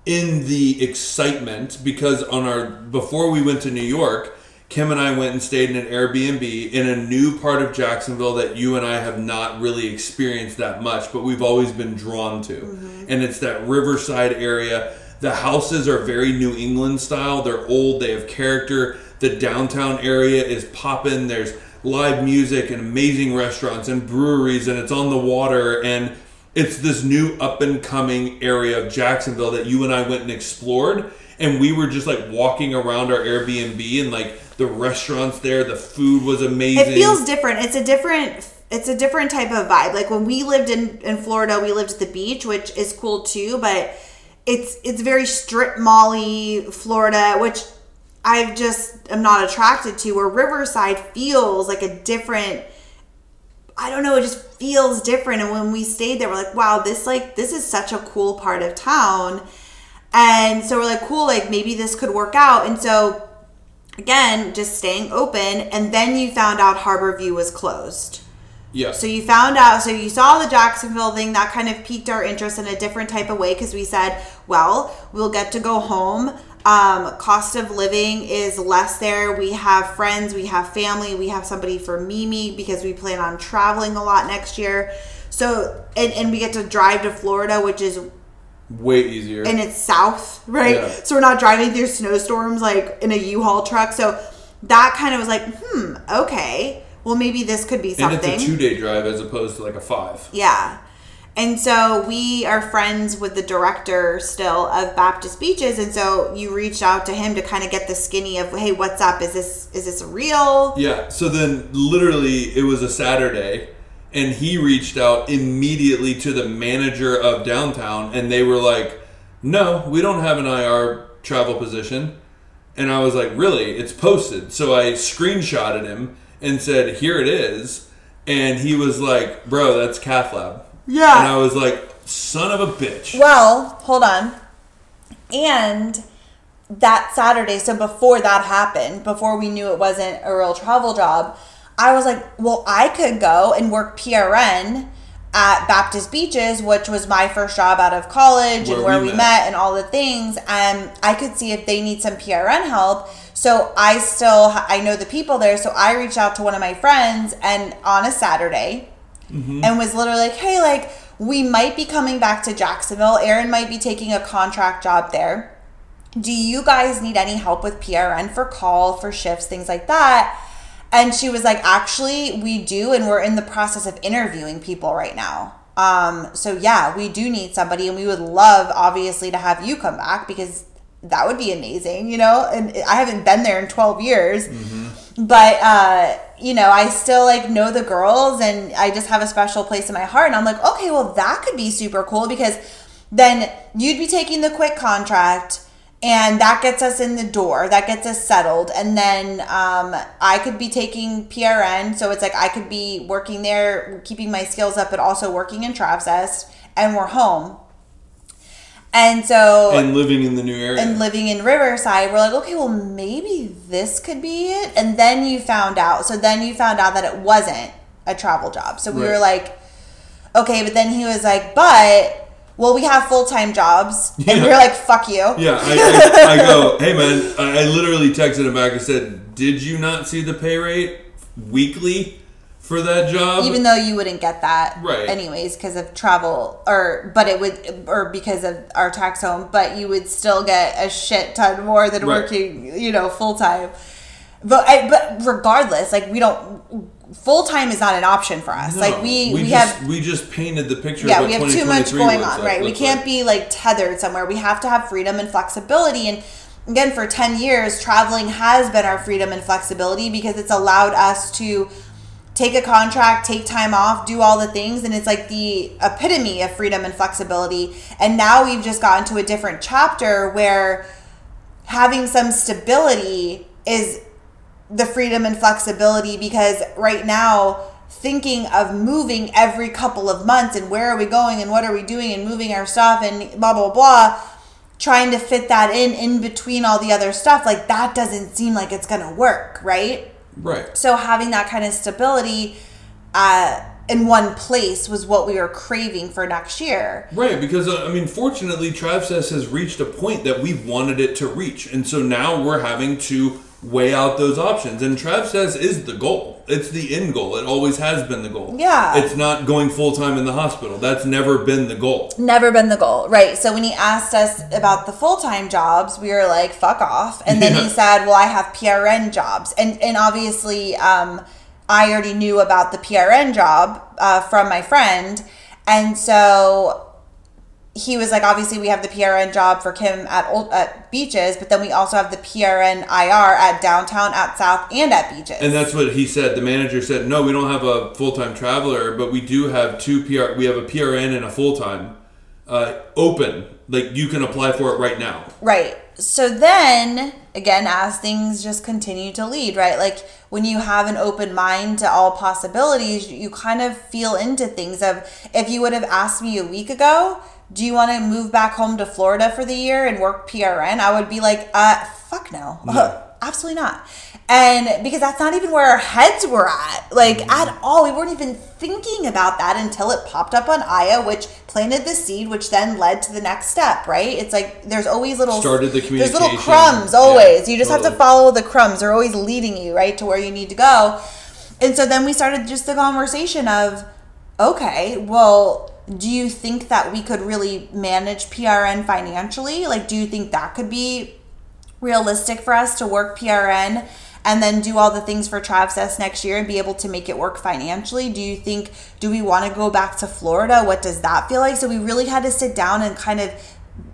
in the excitement because on our before we went to New York, Kim and I went and stayed in an Airbnb in a new part of Jacksonville that you and I have not really experienced that much, but we've always been drawn to. Mm-hmm. And it's that riverside area. The houses are very New England style. They're old, they have character. The downtown area is popping. There's live music and amazing restaurants and breweries and it's on the water and it's this new up and coming area of Jacksonville that you and I went and explored and we were just like walking around our Airbnb and like the restaurants there the food was amazing It feels different. It's a different it's a different type of vibe. Like when we lived in in Florida, we lived at the beach, which is cool too, but it's it's very strip molly Florida, which I just am not attracted to. Where Riverside feels like a different I don't know, it just feels different. And when we stayed there, we're like, wow, this like this is such a cool part of town. And so we're like, cool, like maybe this could work out. And so again, just staying open. And then you found out Harborview was closed. Yeah So you found out, so you saw the Jacksonville thing that kind of piqued our interest in a different type of way because we said, well, we'll get to go home. Um, cost of living is less there. We have friends, we have family, we have somebody for Mimi because we plan on traveling a lot next year. So, and, and we get to drive to Florida, which is way easier and it's south, right? Yeah. So we're not driving through snowstorms like in a U-Haul truck. So that kind of was like, hmm, okay. Well, maybe this could be something. and it's a two day drive as opposed to like a five yeah. And so we are friends with the director still of Baptist Beaches, and so you reached out to him to kind of get the skinny of, hey, what's up? Is this is this real? Yeah. So then, literally, it was a Saturday, and he reached out immediately to the manager of downtown, and they were like, "No, we don't have an IR travel position." And I was like, really? It's posted. So I screenshotted him and said, here it is. And he was like, bro, that's Cath Lab. Yeah. And I was like, son of a bitch. Well, hold on. And that Saturday, so before that happened, before we knew it wasn't a real travel job, I was like, well, I could go and work PRN at Baptist Beaches, which was my first job out of college and Where where we we, met. met. and all the things. And I could see if they need some PRN help. So I still, I know the people there. So I reached out to one of my friends and on a Saturday, and was literally like, hey, like, we might be coming back to Jacksonville. Aaron might be taking a contract job there. Do you guys need any help with PRN for call, for shifts, things like that? And she was like, actually, we do, and we're in the process of interviewing people right now. Um, so yeah, we do need somebody, and we would love, obviously, to have you come back because that would be amazing, you know. And I haven't been there in twelve years, but uh, you know, I still like know the girls, and I just have a special place in my heart. And I'm like, okay, well, that could be super cool because then you'd be taking the quick contract and that gets us in the door that gets us settled. And then um, i could be taking prn so it's like i could be working there keeping my skills up but also working in Travcess and we're home and so And living in the new area. and living in Riverside, we're like, okay, well, maybe this could be it. And then you found out. So then you found out that it wasn't a travel job. So we Right. were like, okay, but then he was like, but, well, we have full time jobs. And Yeah. we were like, fuck you. Yeah, I, I, I go, *laughs* hey man, I, I literally texted him back and said, did you not see the pay rate weekly for that job? Even though you wouldn't get that Right. anyways because of travel or but it would or because of our tax home but you would still get a shit ton more than Right. working you know full time but I, but regardless like we don't full time is not an option for us No, like we we, just, have we just painted the picture yeah we have too much going on like- right we can't like. be like tethered somewhere we have to have freedom and flexibility and again for 10 years traveling has been our freedom and flexibility because it's allowed us to take a contract take time off do all the things and it's like the epitome of freedom and flexibility. And now we've just gotten to a different chapter where having some stability is the freedom and flexibility because right now thinking of moving every couple of months and where are we going and what are we doing and moving our stuff and blah blah blah trying to fit that in in between all the other stuff like that doesn't seem like it's gonna work right Right. so having that kind of stability uh, in one place was what we were craving for next year Right, because uh, I mean, fortunately, Travcess has reached a point that we wanted it to reach, and so now we're having to weigh out those options. And Travcess is the goal; it's the end goal. It always has been the goal. Yeah. it's not going full time in the hospital. That's never been the goal. Never been the goal, right? So when he asked us about the full time jobs, we were like, "Fuck off!" And then Yeah. he said, "Well, I have PRN jobs," and and obviously, um, I already knew about the PRN job uh, from my friend, and so he was like, "Obviously, we have the PRN job for Kim at Old, at Beaches, but then we also have the PRN IR at Downtown, at South, and at Beaches." And that's what he said. The manager said, "No, we don't have a full time traveler, but we do have two PR. We have a PRN and a full time uh, open. Like you can apply for it right now." Right. So then, again, as things just continue to lead, right? Like when you have an open mind to all possibilities, you kind of feel into things. Of if you would have asked me a week ago, do you want to move back home to Florida for the year and work PRN? I would be like, uh, fuck no. *laughs* Absolutely not. And because that's not even where our heads were at, like at all. We weren't even thinking about that until it popped up on Aya, which planted the seed, which then led to the next step, right? It's like there's always little Started the There's little communication. crumbs Yeah, always. you just have to follow the crumbs. They're always leading you right to where you need to go. And so then we started just the conversation of, okay, well, do you think that we could really manage PRN financially? Like, do you think that could be realistic for us to work PRN and then do all the things for Travcess next year and be able to make it work financially? Do you think, do we want to go back to Florida? What does that feel like? So we really had to sit down and kind of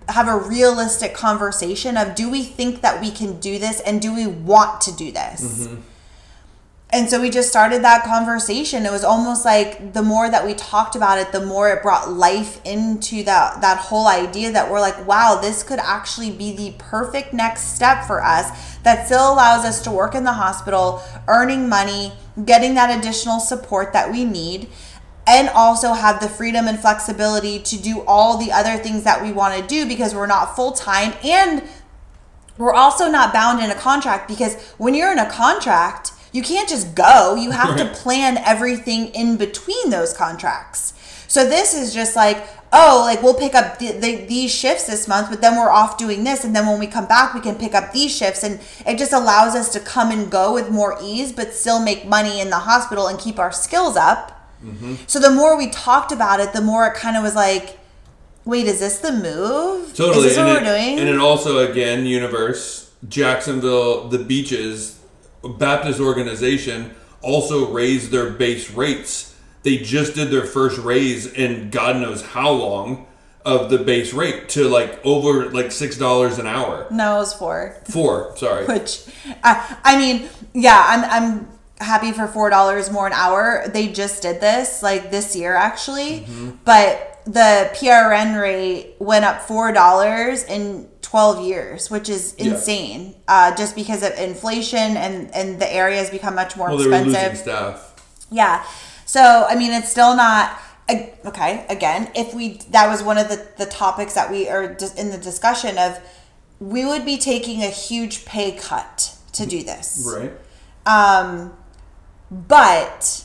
have a realistic conversation of do we think that we can do this and do we want to do this? Mm-hmm. And so we just started that conversation. It was almost like the more that we talked about it, the more it brought life into that that whole idea that we're like, wow, this could actually be the perfect next step for us that still allows us to work in the hospital, earning money, getting that additional support that we need, and also have the freedom and flexibility to do all the other things that we want to do because we're not full time and we're also not bound in a contract because when you're in a contract, you can't just go. You have to plan everything in between those contracts. So this is just like, oh, like we'll pick up the, the, these shifts this month, but then we're off doing this, and then when we come back, we can pick up these shifts, and it just allows us to come and go with more ease, but still make money in the hospital and keep our skills up. Mm-hmm. So the more we talked about it, the more it kind of was like, wait, is this the move? Totally. Is this and, what it, we're doing? and it also, again, universe, Jacksonville, the beaches, Baptist organization also raised their base rates. They just did their first raise in God knows how long of the base rate to like over like six dollars an hour. no, it was four. Four, sorry. *laughs* Which, I, I mean, yeah, I'm, I'm happy for four dollars more an hour. They just did this like this year actually, Mm-hmm. but the PRN rate went up four dollars in twelve years, which is Yeah. insane. Uh, just because of inflation and and the area has become much more Well, expensive. staff. Yeah. So, I mean, it's still not okay. Again, if we that was one of the the topics that we are just in the discussion of, we would be taking a huge pay cut to do this. Right. Um, but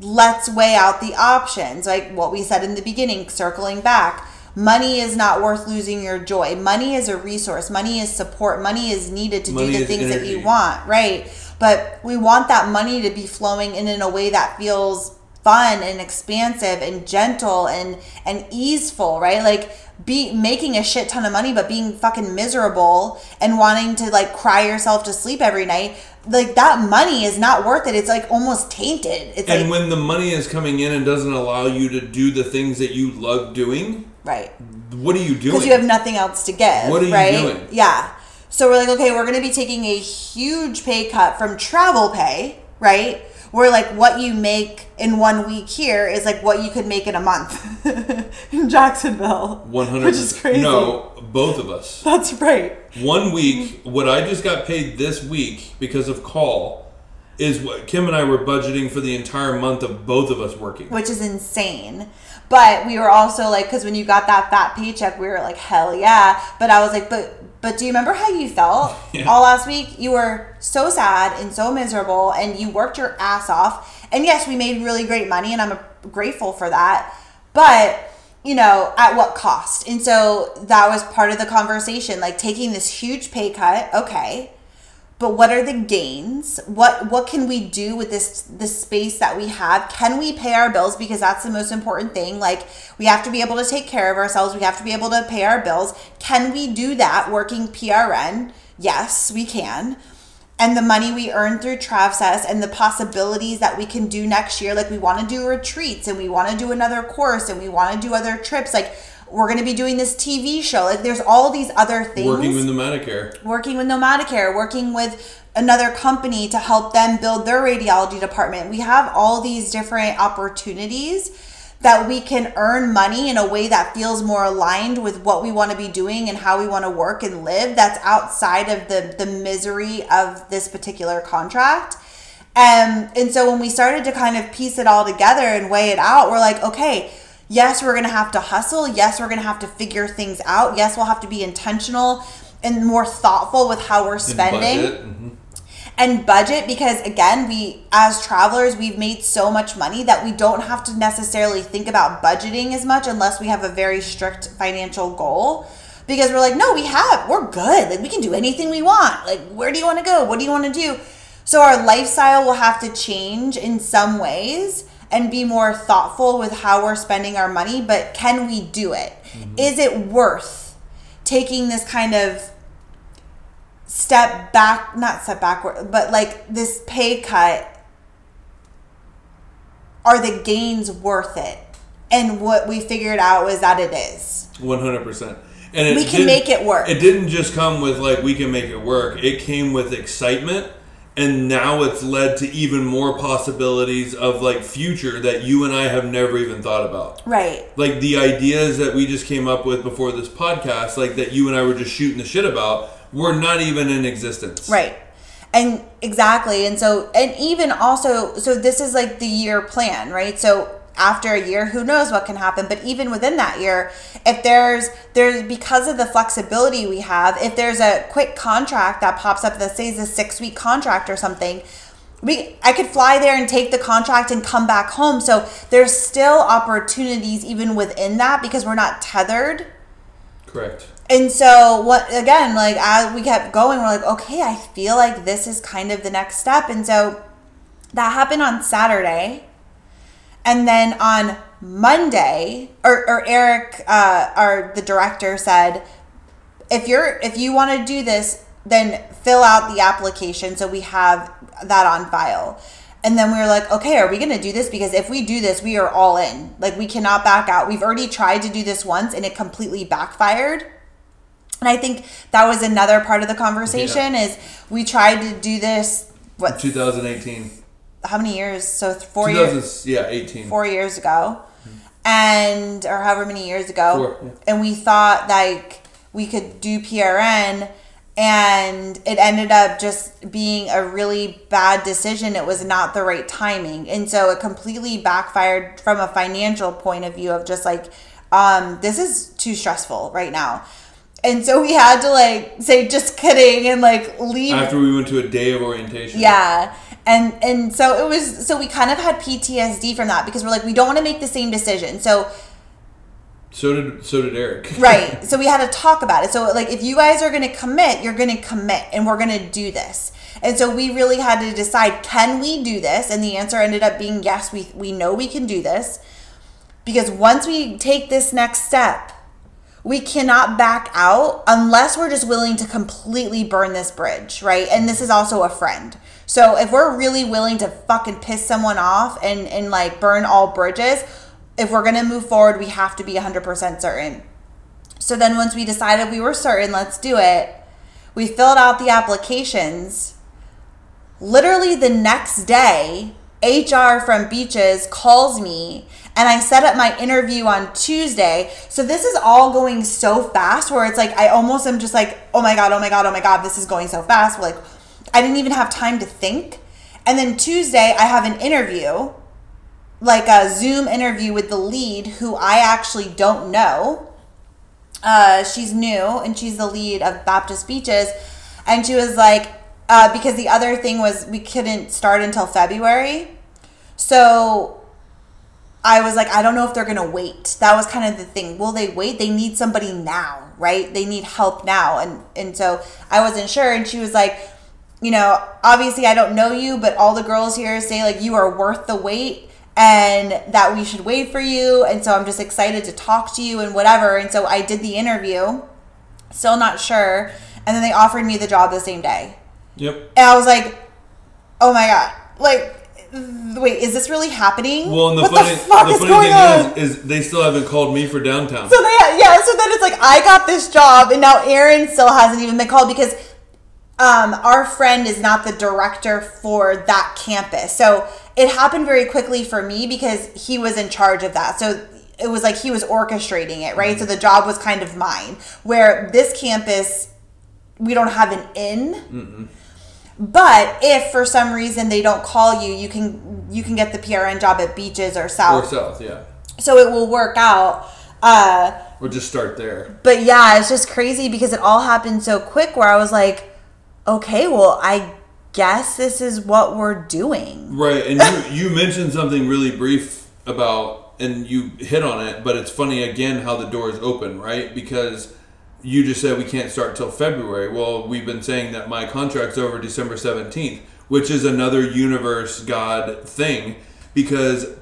let's weigh out the options, like what we said in the beginning. Circling back. Money is not worth losing your joy. Money is a resource. Money is support. Money is needed to Money do the things that you want, right? But we want that money to be flowing in in a way that feels fun and expansive and gentle and and easeful, right? Like be making a shit ton of money but being fucking miserable and wanting to like cry yourself to sleep every night. Like that money is not worth it. It's like almost tainted. It's And like when the money is coming in and doesn't allow you to do the things that you love doing, right. what are you doing? because you have nothing else to give. What are you right? doing? Yeah. So we're like, okay, we're to be taking a huge pay cut from travel pay, right? Where like what you make in one week here is like what you could make in a month *laughs* in Jacksonville. One hundred. Which is crazy. No, both of us. That's right. One week, what I just got paid this week because of call is what Kim and I were budgeting for the entire month of both of us working. Which is insane. But we were also like, because when you got that fat paycheck, we were like, hell yeah. But I was like, but but do you remember how you felt *laughs* Yeah. all last week? You were so sad and so miserable, and you worked your ass off. And yes, we made really great money, and I'm grateful for that. But you know, at what cost? And so that was part of the conversation, like taking this huge pay cut. Okay, but what are the gains? What what can we do with this this space that we have? Can we pay our bills? Because that's the most important thing. Like we have to be able to take care of ourselves. We have to be able to pay our bills. Can we do that working prn yes we can. And the money we earn through Travcess and the possibilities that we can do next year. Like we want to do retreats and we want to do another course and we want to do other trips. Like we're going to be doing this TV show. Like there's all these other things Working with the Medicare. working with Nomadicare, working with another company to help them build their radiology department. We have all these different opportunities that we can earn money in a way that feels more aligned with what we want to be doing and how we want to work and live that's outside of the the misery of this particular contract. Um, and so when we started to kind of piece it all together and weigh it out, we're like, okay, yes, we're going to have to hustle. Yes, we're going to have to figure things out. Yes, we'll have to be intentional and more thoughtful with how we're spending Budget. Mhm. and budget because again we as travelers we've made so much money that we don't have to necessarily think about budgeting as much unless we have a very strict financial goal because we're like no we have we're good like we can do anything we want like where do you want to go what do you want to do so our lifestyle will have to change in some ways and be more thoughtful with how we're spending our money but can we do it? Mm-hmm. Is it worth taking this kind of step back not step backward but like this pay cut are the gains worth it and what we figured out was that it is One hundred percent. And it We can make it work. It didn't just come with like we can make it work. It came with excitement and now it's led to even more possibilities of like future that you and I have never even thought about. Right. Like the ideas that we just came up with before this podcast, like that you and I were just shooting the shit about, were not even in existence. Right. And exactly. And so, and even also, so this is like the year plan, right? So after a year, who knows what can happen? But even within that year, if there's, there's, because of the flexibility we have, if there's a quick contract that pops up that says a six week contract or something, we I could fly there and take the contract and come back home. So there's still opportunities even within that because we're not tethered Correct. and so what again like as we kept going we're like okay i feel like this is kind of the next step and so that happened on saturday and then on monday or, or eric uh, our the director said if you're if you want to do this then fill out the application so we have that on file. And then we were like okay are we going to do this? Because if we do this we are all in. Like we cannot back out. We've already tried to do this once and it completely backfired. And i think that was another part of the conversation is we tried to do this what 2018. How many years so th- four years yeah, 18. four years ago and or however many years ago Four, yeah. and we thought like we could do prn and it ended up just being a really bad decision it was not the right timing and so it completely backfired from a financial point of view of just like um this is too stressful right now and so we had to like say just kidding and like leave After we went to a day of orientation. yeah. And and so it was so we kind of had PTSD from that because we're like we don't want to make the same decision. So So did so did Eric. *laughs* right. so we had to talk about it. So like if you guys are going to commit, you're going to commit and we're going to do this. And so we really had to decide can we do this? And the answer ended up being yes, we we know we can do this. Because once we take this next step, we cannot back out unless we're just willing to completely burn this bridge, right? And this is also a friend. So if we're really willing to fucking piss someone off and and like burn all bridges, if we're going to move forward, we have to be 100% certain. So then once we decided we were certain, let's do it. We filled out the applications. Literally the next day, HR from Beaches calls me and I set up my interview on Tuesday. So this is all going so fast where it's like I almost am just like, "Oh my god, oh my god, oh my god, this is going so fast." Like I didn't even have time to think. And then Tuesday I have an interview like a Zoom interview with the lead who I actually don't know. Uh, she's new and she's the lead of Baptist Beaches. And she was like, uh, because the other thing was we couldn't start until February. So I was like, I don't know if they're going to wait. That was kind of the thing. Will they wait? They need somebody now, right? They need help now. And, and so I wasn't sure. And she was like, you know, obviously I don't know you, but all the girls here say like you are worth the wait and that we should wait for you. And so I'm just excited to talk to you and whatever. And so I did the interview, still not sure. And then they offered me the job the same day. Yep. And I was like, oh my God. Like, wait, is this really happening? Well, and the what funny, the fuck the is funny going on? thing is, is they still haven't called me for downtown. So they, yeah, so then it's like I got this job, and now Aaron still hasn't even been called because um, our friend is not the director for that campus. So it happened very quickly for me because he was in charge of that. So it was like he was orchestrating it, right? So the job was kind of mine. Where this campus, we don't have an in. But if for some reason they don't call you, you can you can get the PRN job at Beaches or South. or South. yeah. So it will work out. Uh, Or just start there. but yeah, it's just crazy because it all happened so quick where I was like, okay, well, I guess this is what we're doing. Right, and you you mentioned something really brief about, and you hit on it, but it's funny again how the door is open, right? Because you just said we can't start till February. Well, we've been saying that my contract's over December seventeenth, which is another universe God thing, because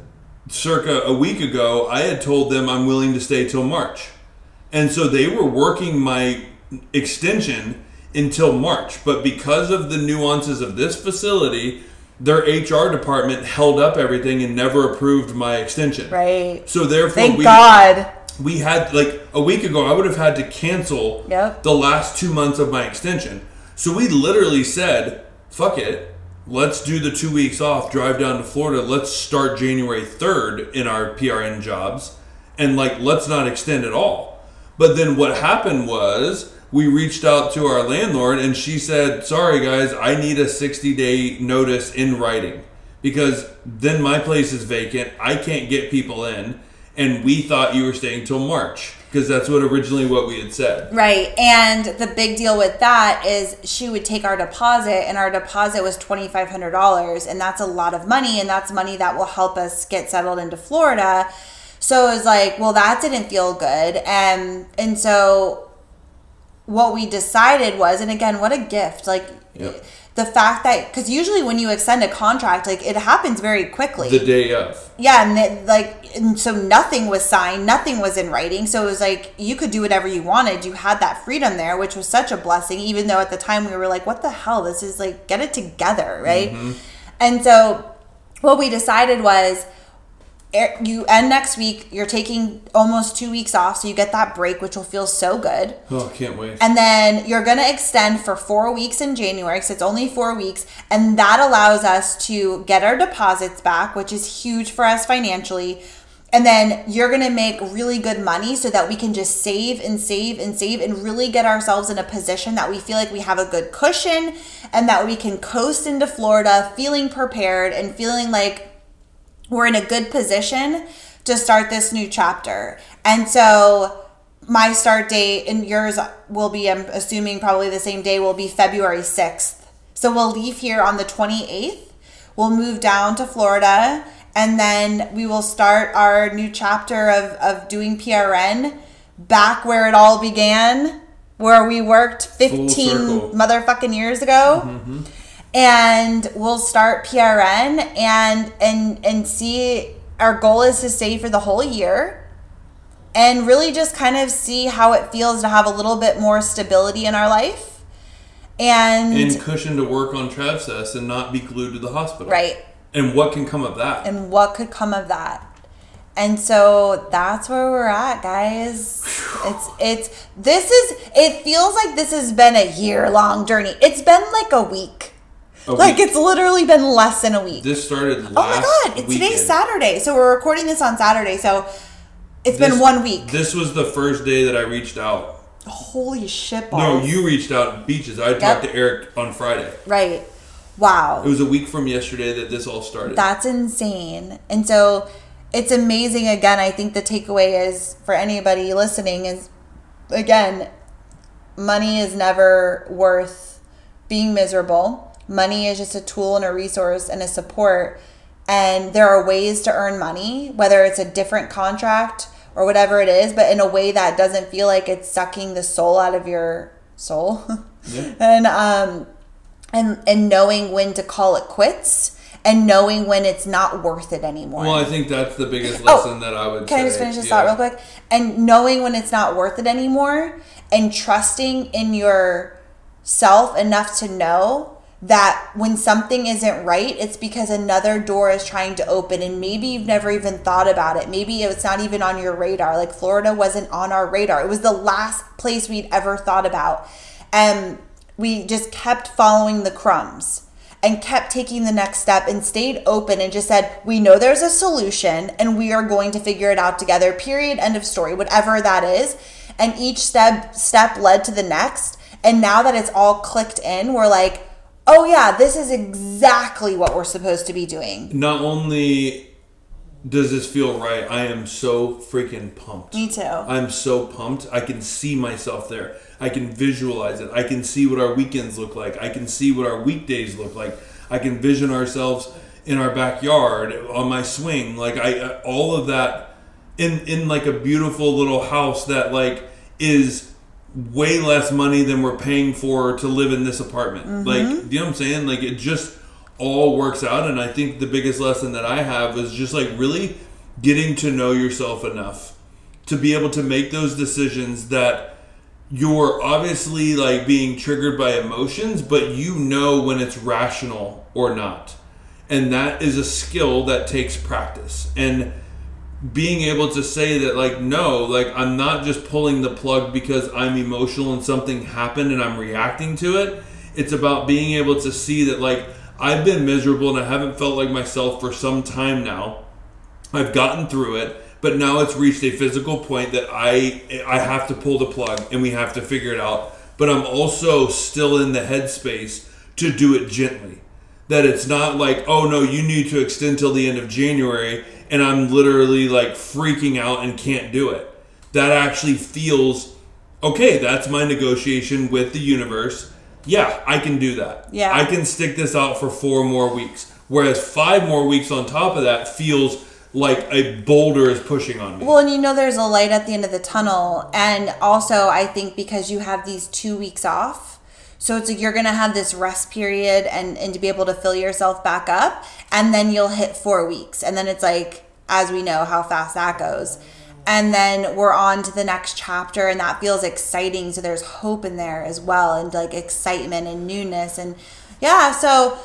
circa a week ago I had told them I'm willing to stay till March, and so they were working my extension until March. But because of the nuances of this facility, their HR department held up everything and never approved my extension. Right. So therefore, Thank we, God. We had like a week ago. I would have had to cancel Yep. the last two months of my extension. So we literally said, "Fuck it." let's do the two weeks off, drive down to Florida. Let's start January 3rd in our PRN jobs and like, let's not extend at all. But then what happened was we reached out to our landlord and she said, sorry guys, I need a 60 day notice in writing because then my place is vacant. I can't get people in. And we thought you were staying till March because that's what originally what we had said. Right. And the big deal with that is she would take our deposit, and our deposit was $2,500. And that's a lot of money. And that's money that will help us get settled into Florida. So it was like, well, that didn't feel good. And, and so what we decided was, and again, what a gift. Like, Yep. The fact that, because usually when you extend a contract, like it happens very quickly. The day of. Yeah, and it, like, and so nothing was signed, nothing was in writing. So it was like you could do whatever you wanted. You had that freedom there, which was such a blessing. Even though at the time we were like, "What the hell? This is like, get it together, right?" Mm-hmm. And so what we decided was, you end next week. You're taking almost two weeks off, so you get that break, which will feel so good. Oh, can't wait. And then you're going to extend for four weeks in January because it's only four weeks. And that allows us to get our deposits back, which is huge for us financially. And then you're going to make really good money so that we can just save and save and save and really get ourselves in a position that we feel like we have a good cushion and that we can coast into Florida feeling prepared and feeling like we're in a good position to start this new chapter. And so my start date and yours will be, I'm assuming probably the same day, will be February 6th. So we'll leave here on the 28th. We'll move down to Florida and then we will start our new chapter of, of doing PRN back where it all began, where we worked 15 motherfucking years ago mm-hmm. And we'll start PRN and and and see our goal is to stay for the whole year and really just kind of see how it feels to have a little bit more stability in our life and, and cushion to work on Travcess and not be glued to the hospital. right. And what can come of that? and what could come of that? And so that's where we're at guys. It's it's this is it feels like this has been a year long journey. It's been like a week A like week. it's literally been less than a week this started last Oh my god, it's weekend. today's Saturday. So we're recording this on Saturday. So it's This- been one week. This was the first day that I reached out. Holy shit No, you reached out beaches. I talked to Eric on Friday. Right. Wow. It was a week from yesterday that this all started. That's insane. And so it's amazing again. I think the takeaway is for anybody listening is again, money is never worth being miserable. Money is just a tool and a resource and a support. And there are ways to earn money, whether it's a different contract or whatever it is, but in a way that doesn't feel like it's sucking the soul out of your soul. *laughs* Yeah. and um and and knowing when to call it quits and knowing when it's not worth it anymore. well, I think that's the biggest Oh, lesson that I would Can say. I just finish this Yeah. thought real quick? And knowing when it's not worth it anymore and trusting in yourself enough to know that when something isn't right, it's because another door is trying to open and maybe you've never even thought about it. Maybe it's not even on your radar. Like Florida wasn't on our radar. It was the last place we'd ever thought about. And we just kept following the crumbs and kept taking the next step and stayed open and just said, We know there's a solution and we are going to figure it out together. Period. End of story. Whatever that is. And each step step led to the next. And now that it's all clicked in, we're like, oh yeah, this is exactly what we're supposed to be doing. Not only does this feel right, I am so freaking pumped. Me too. I'm so pumped. I can see myself there. I can visualize it. I can see what our weekends look like. I can see what our weekdays look like. I can vision ourselves in our backyard on my swing. Like I uh, all of that in in like a beautiful little house that like is way less money than we're paying for to live in this apartment. Mm-hmm. Like, do you know what I'm saying? Like it just all works out and I think the biggest lesson that I have is just like really getting to know yourself enough to be able to make those decisions that you're obviously like being triggered by emotions, but you know when it's rational or not. And that is a skill that takes practice. And being able to say that like no, like I'm not just pulling the plug because I'm emotional and something happened and I'm reacting to it. It's about being able to see that like I've been miserable and I haven't felt like myself for some time now. I've gotten through it, but now it's reached a physical point that I I have to pull the plug and we have to figure it out. But I'm also still in the headspace to do it gently. That it's not like, oh no, you need to extend till the end of January, and I'm literally like freaking out and can't do it. That actually feels okay. That's my negotiation with the universe. Yeah, I can do that. Yeah. I can stick this out for four more weeks. Whereas five more weeks on top of that feels like a boulder is pushing on me. Well, and you know there's a light at the end of the tunnel. And also, I think because you have these two weeks off, so it's like you're going to have this rest period and, and to be able to fill yourself back up. And then you'll hit four weeks. And then it's like, as we know how fast that goes. And then we're on to the next chapter, and that feels exciting. So there's hope in there as well, and like excitement and newness. And yeah, so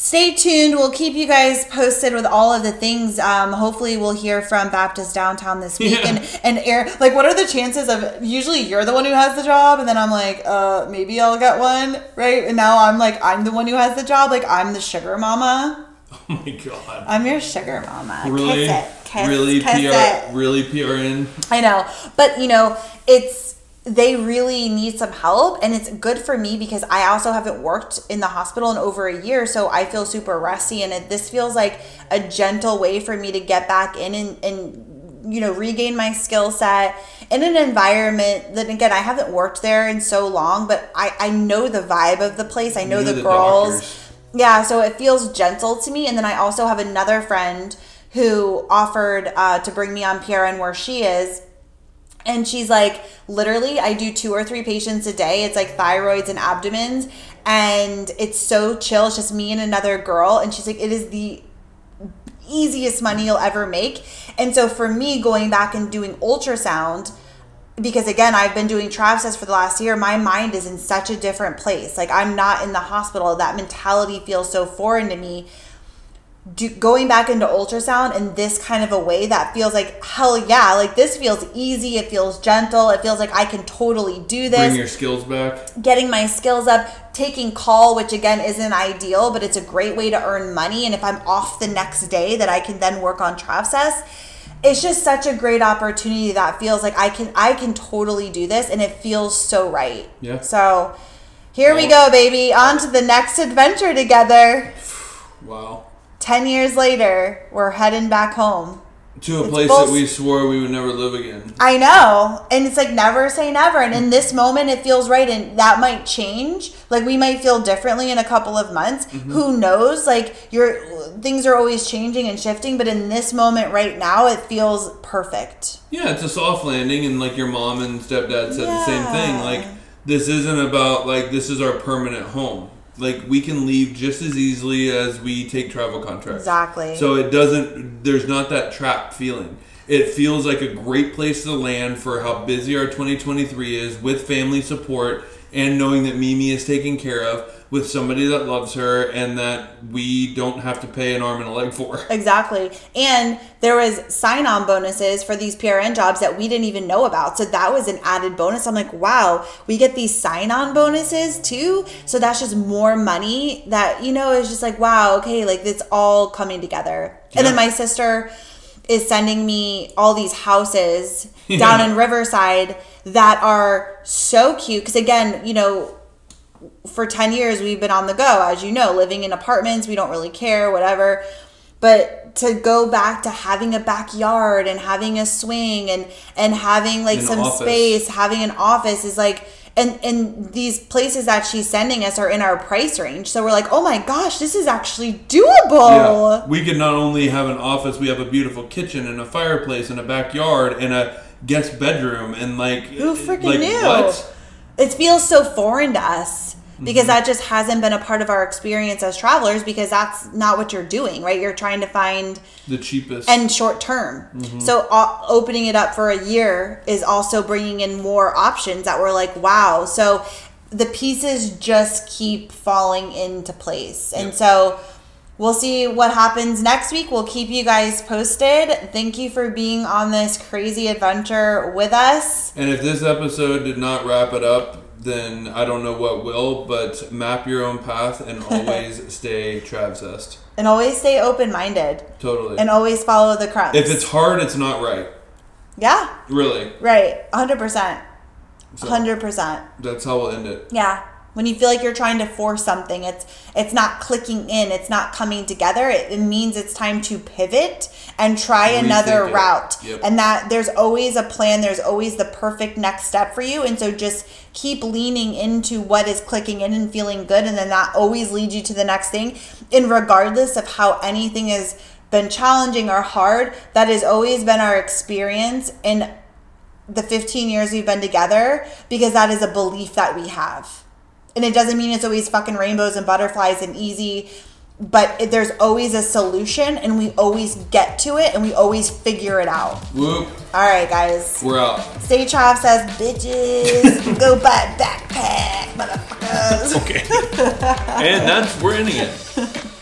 stay tuned. We'll keep you guys posted with all of the things. Um, hopefully, we'll hear from Baptist Downtown this week. Yeah. And and air like, what are the chances of? Usually, you're the one who has the job, and then I'm like, uh, maybe I'll get one, right? And now I'm like, I'm the one who has the job. Like, I'm the sugar mama. oh my god. I'm your sugar mama. Really? Kiss it. Kiss, really kiss PR it. really PRN. I know, but you know, it's they really need some help, and it's good for me because I also haven't worked in the hospital in over a year, so I feel super rusty, and it, this feels like a gentle way for me to get back in and, and you know regain my skill set in an environment that again I haven't worked there in so long, but I I know the vibe of the place, I know the, the girls. doctors. Yeah, so it feels gentle to me. And then I also have another friend who offered uh, to bring me on PRN where she is. And she's like, literally, I do two or three patients a day. It's like thyroids and abdomens. And it's so chill. It's just me and another girl. And she's like, it is the easiest money you'll ever make. And so for me, going back and doing ultrasound, because again, I've been doing Travcess for the last year, my mind is in such a different place. Like I'm not in the hospital. That mentality feels so foreign to me. Do, going back into ultrasound in this kind of a way that feels like hell yeah like this feels easy it feels gentle it feels like i can totally do this Bring your skills back. getting my skills up, taking call, which again isn't ideal, but it's a great way to earn money. And if I'm off the next day, that I can then work on Travcess. It's just such a great opportunity that feels like I can I can totally do this, and it feels so right. Yeah. So here we go, baby. On to the next adventure together. *sighs* Wow. Ten years later, we're heading back home. To a It's place both- that we swore we would never live again. I know. And it's like never say never. And in this moment, it feels right. And that might change. Like we might feel differently in a couple of months. Mm-hmm. Who knows? Like your things are always changing and shifting. But in this moment right now, it feels perfect. Yeah, it's a soft landing, and like your mom and stepdad said the same thing. Like, this isn't about like this is our permanent home. Like, we can leave just as easily as we take travel contracts. Exactly. So it doesn't. There's not that trapped feeling. It feels like a great place to land for how busy our 2023 is with family support and knowing that Mimi is taken care of with somebody that loves her and that we don't have to pay an arm and a leg for. *laughs* Exactly. And there was sign-on bonuses for these PRN jobs that we didn't even know about. So that was an added bonus. I'm like, wow, we get these sign-on bonuses too. So that's just more money that, you know, is just like, wow, okay, like it's all coming together. And then my sister is sending me all these houses *laughs* down in Riverside that are so cute. Because again, you know, for 10 years we've been on the go as you know living in apartments we don't really care whatever but to go back to having a backyard and having a swing and and having like An some office. space having an office is like and and these places that she's sending us are in our price range so we're like oh my gosh this is actually doable Yeah, we can not only have an office, we have a beautiful kitchen and a fireplace and a backyard and a guest bedroom and like who freaking like, knew What? It feels so foreign to us because Mm-hmm. that just hasn't been a part of our experience as travelers because that's not what you're doing right you're trying to find The cheapest. and short term. Mm-hmm. So uh, opening it up for a year is also bringing in more options that were like, wow. So the pieces just keep falling into place. And so we'll see what happens next week. We'll keep you guys posted. Thank you for being on this crazy adventure with us. and if this episode did not wrap it up, then I don't know what will. But map your own path and *laughs* always stay Travcess. And always stay open minded. Totally. And always follow the crumbs. if it's hard, it's not right. yeah, Really. right, hundred percent, So hundred percent. That's how we'll end it. Yeah. When you feel like you're trying to force something, it's it's not clicking in, it's not coming together. It, it means it's time to pivot and try another it. route. Yep. And that there's always a plan, there's always the perfect next step for you. And so just keep leaning into what is clicking in and feeling good and then that always leads you to the next thing. And regardless of how anything has been challenging or hard, that has always been our experience in the 15 years we've been together because that is a belief that we have. And it doesn't mean it's always fucking rainbows and butterflies and easy, but it, there's always a solution and we always get to it and we always figure it out. Whoop. All right, guys. We're out. Stay Travcess, bitches, go *laughs* buy a backpack, motherfuckers. Okay. and that's we're ending it. *laughs*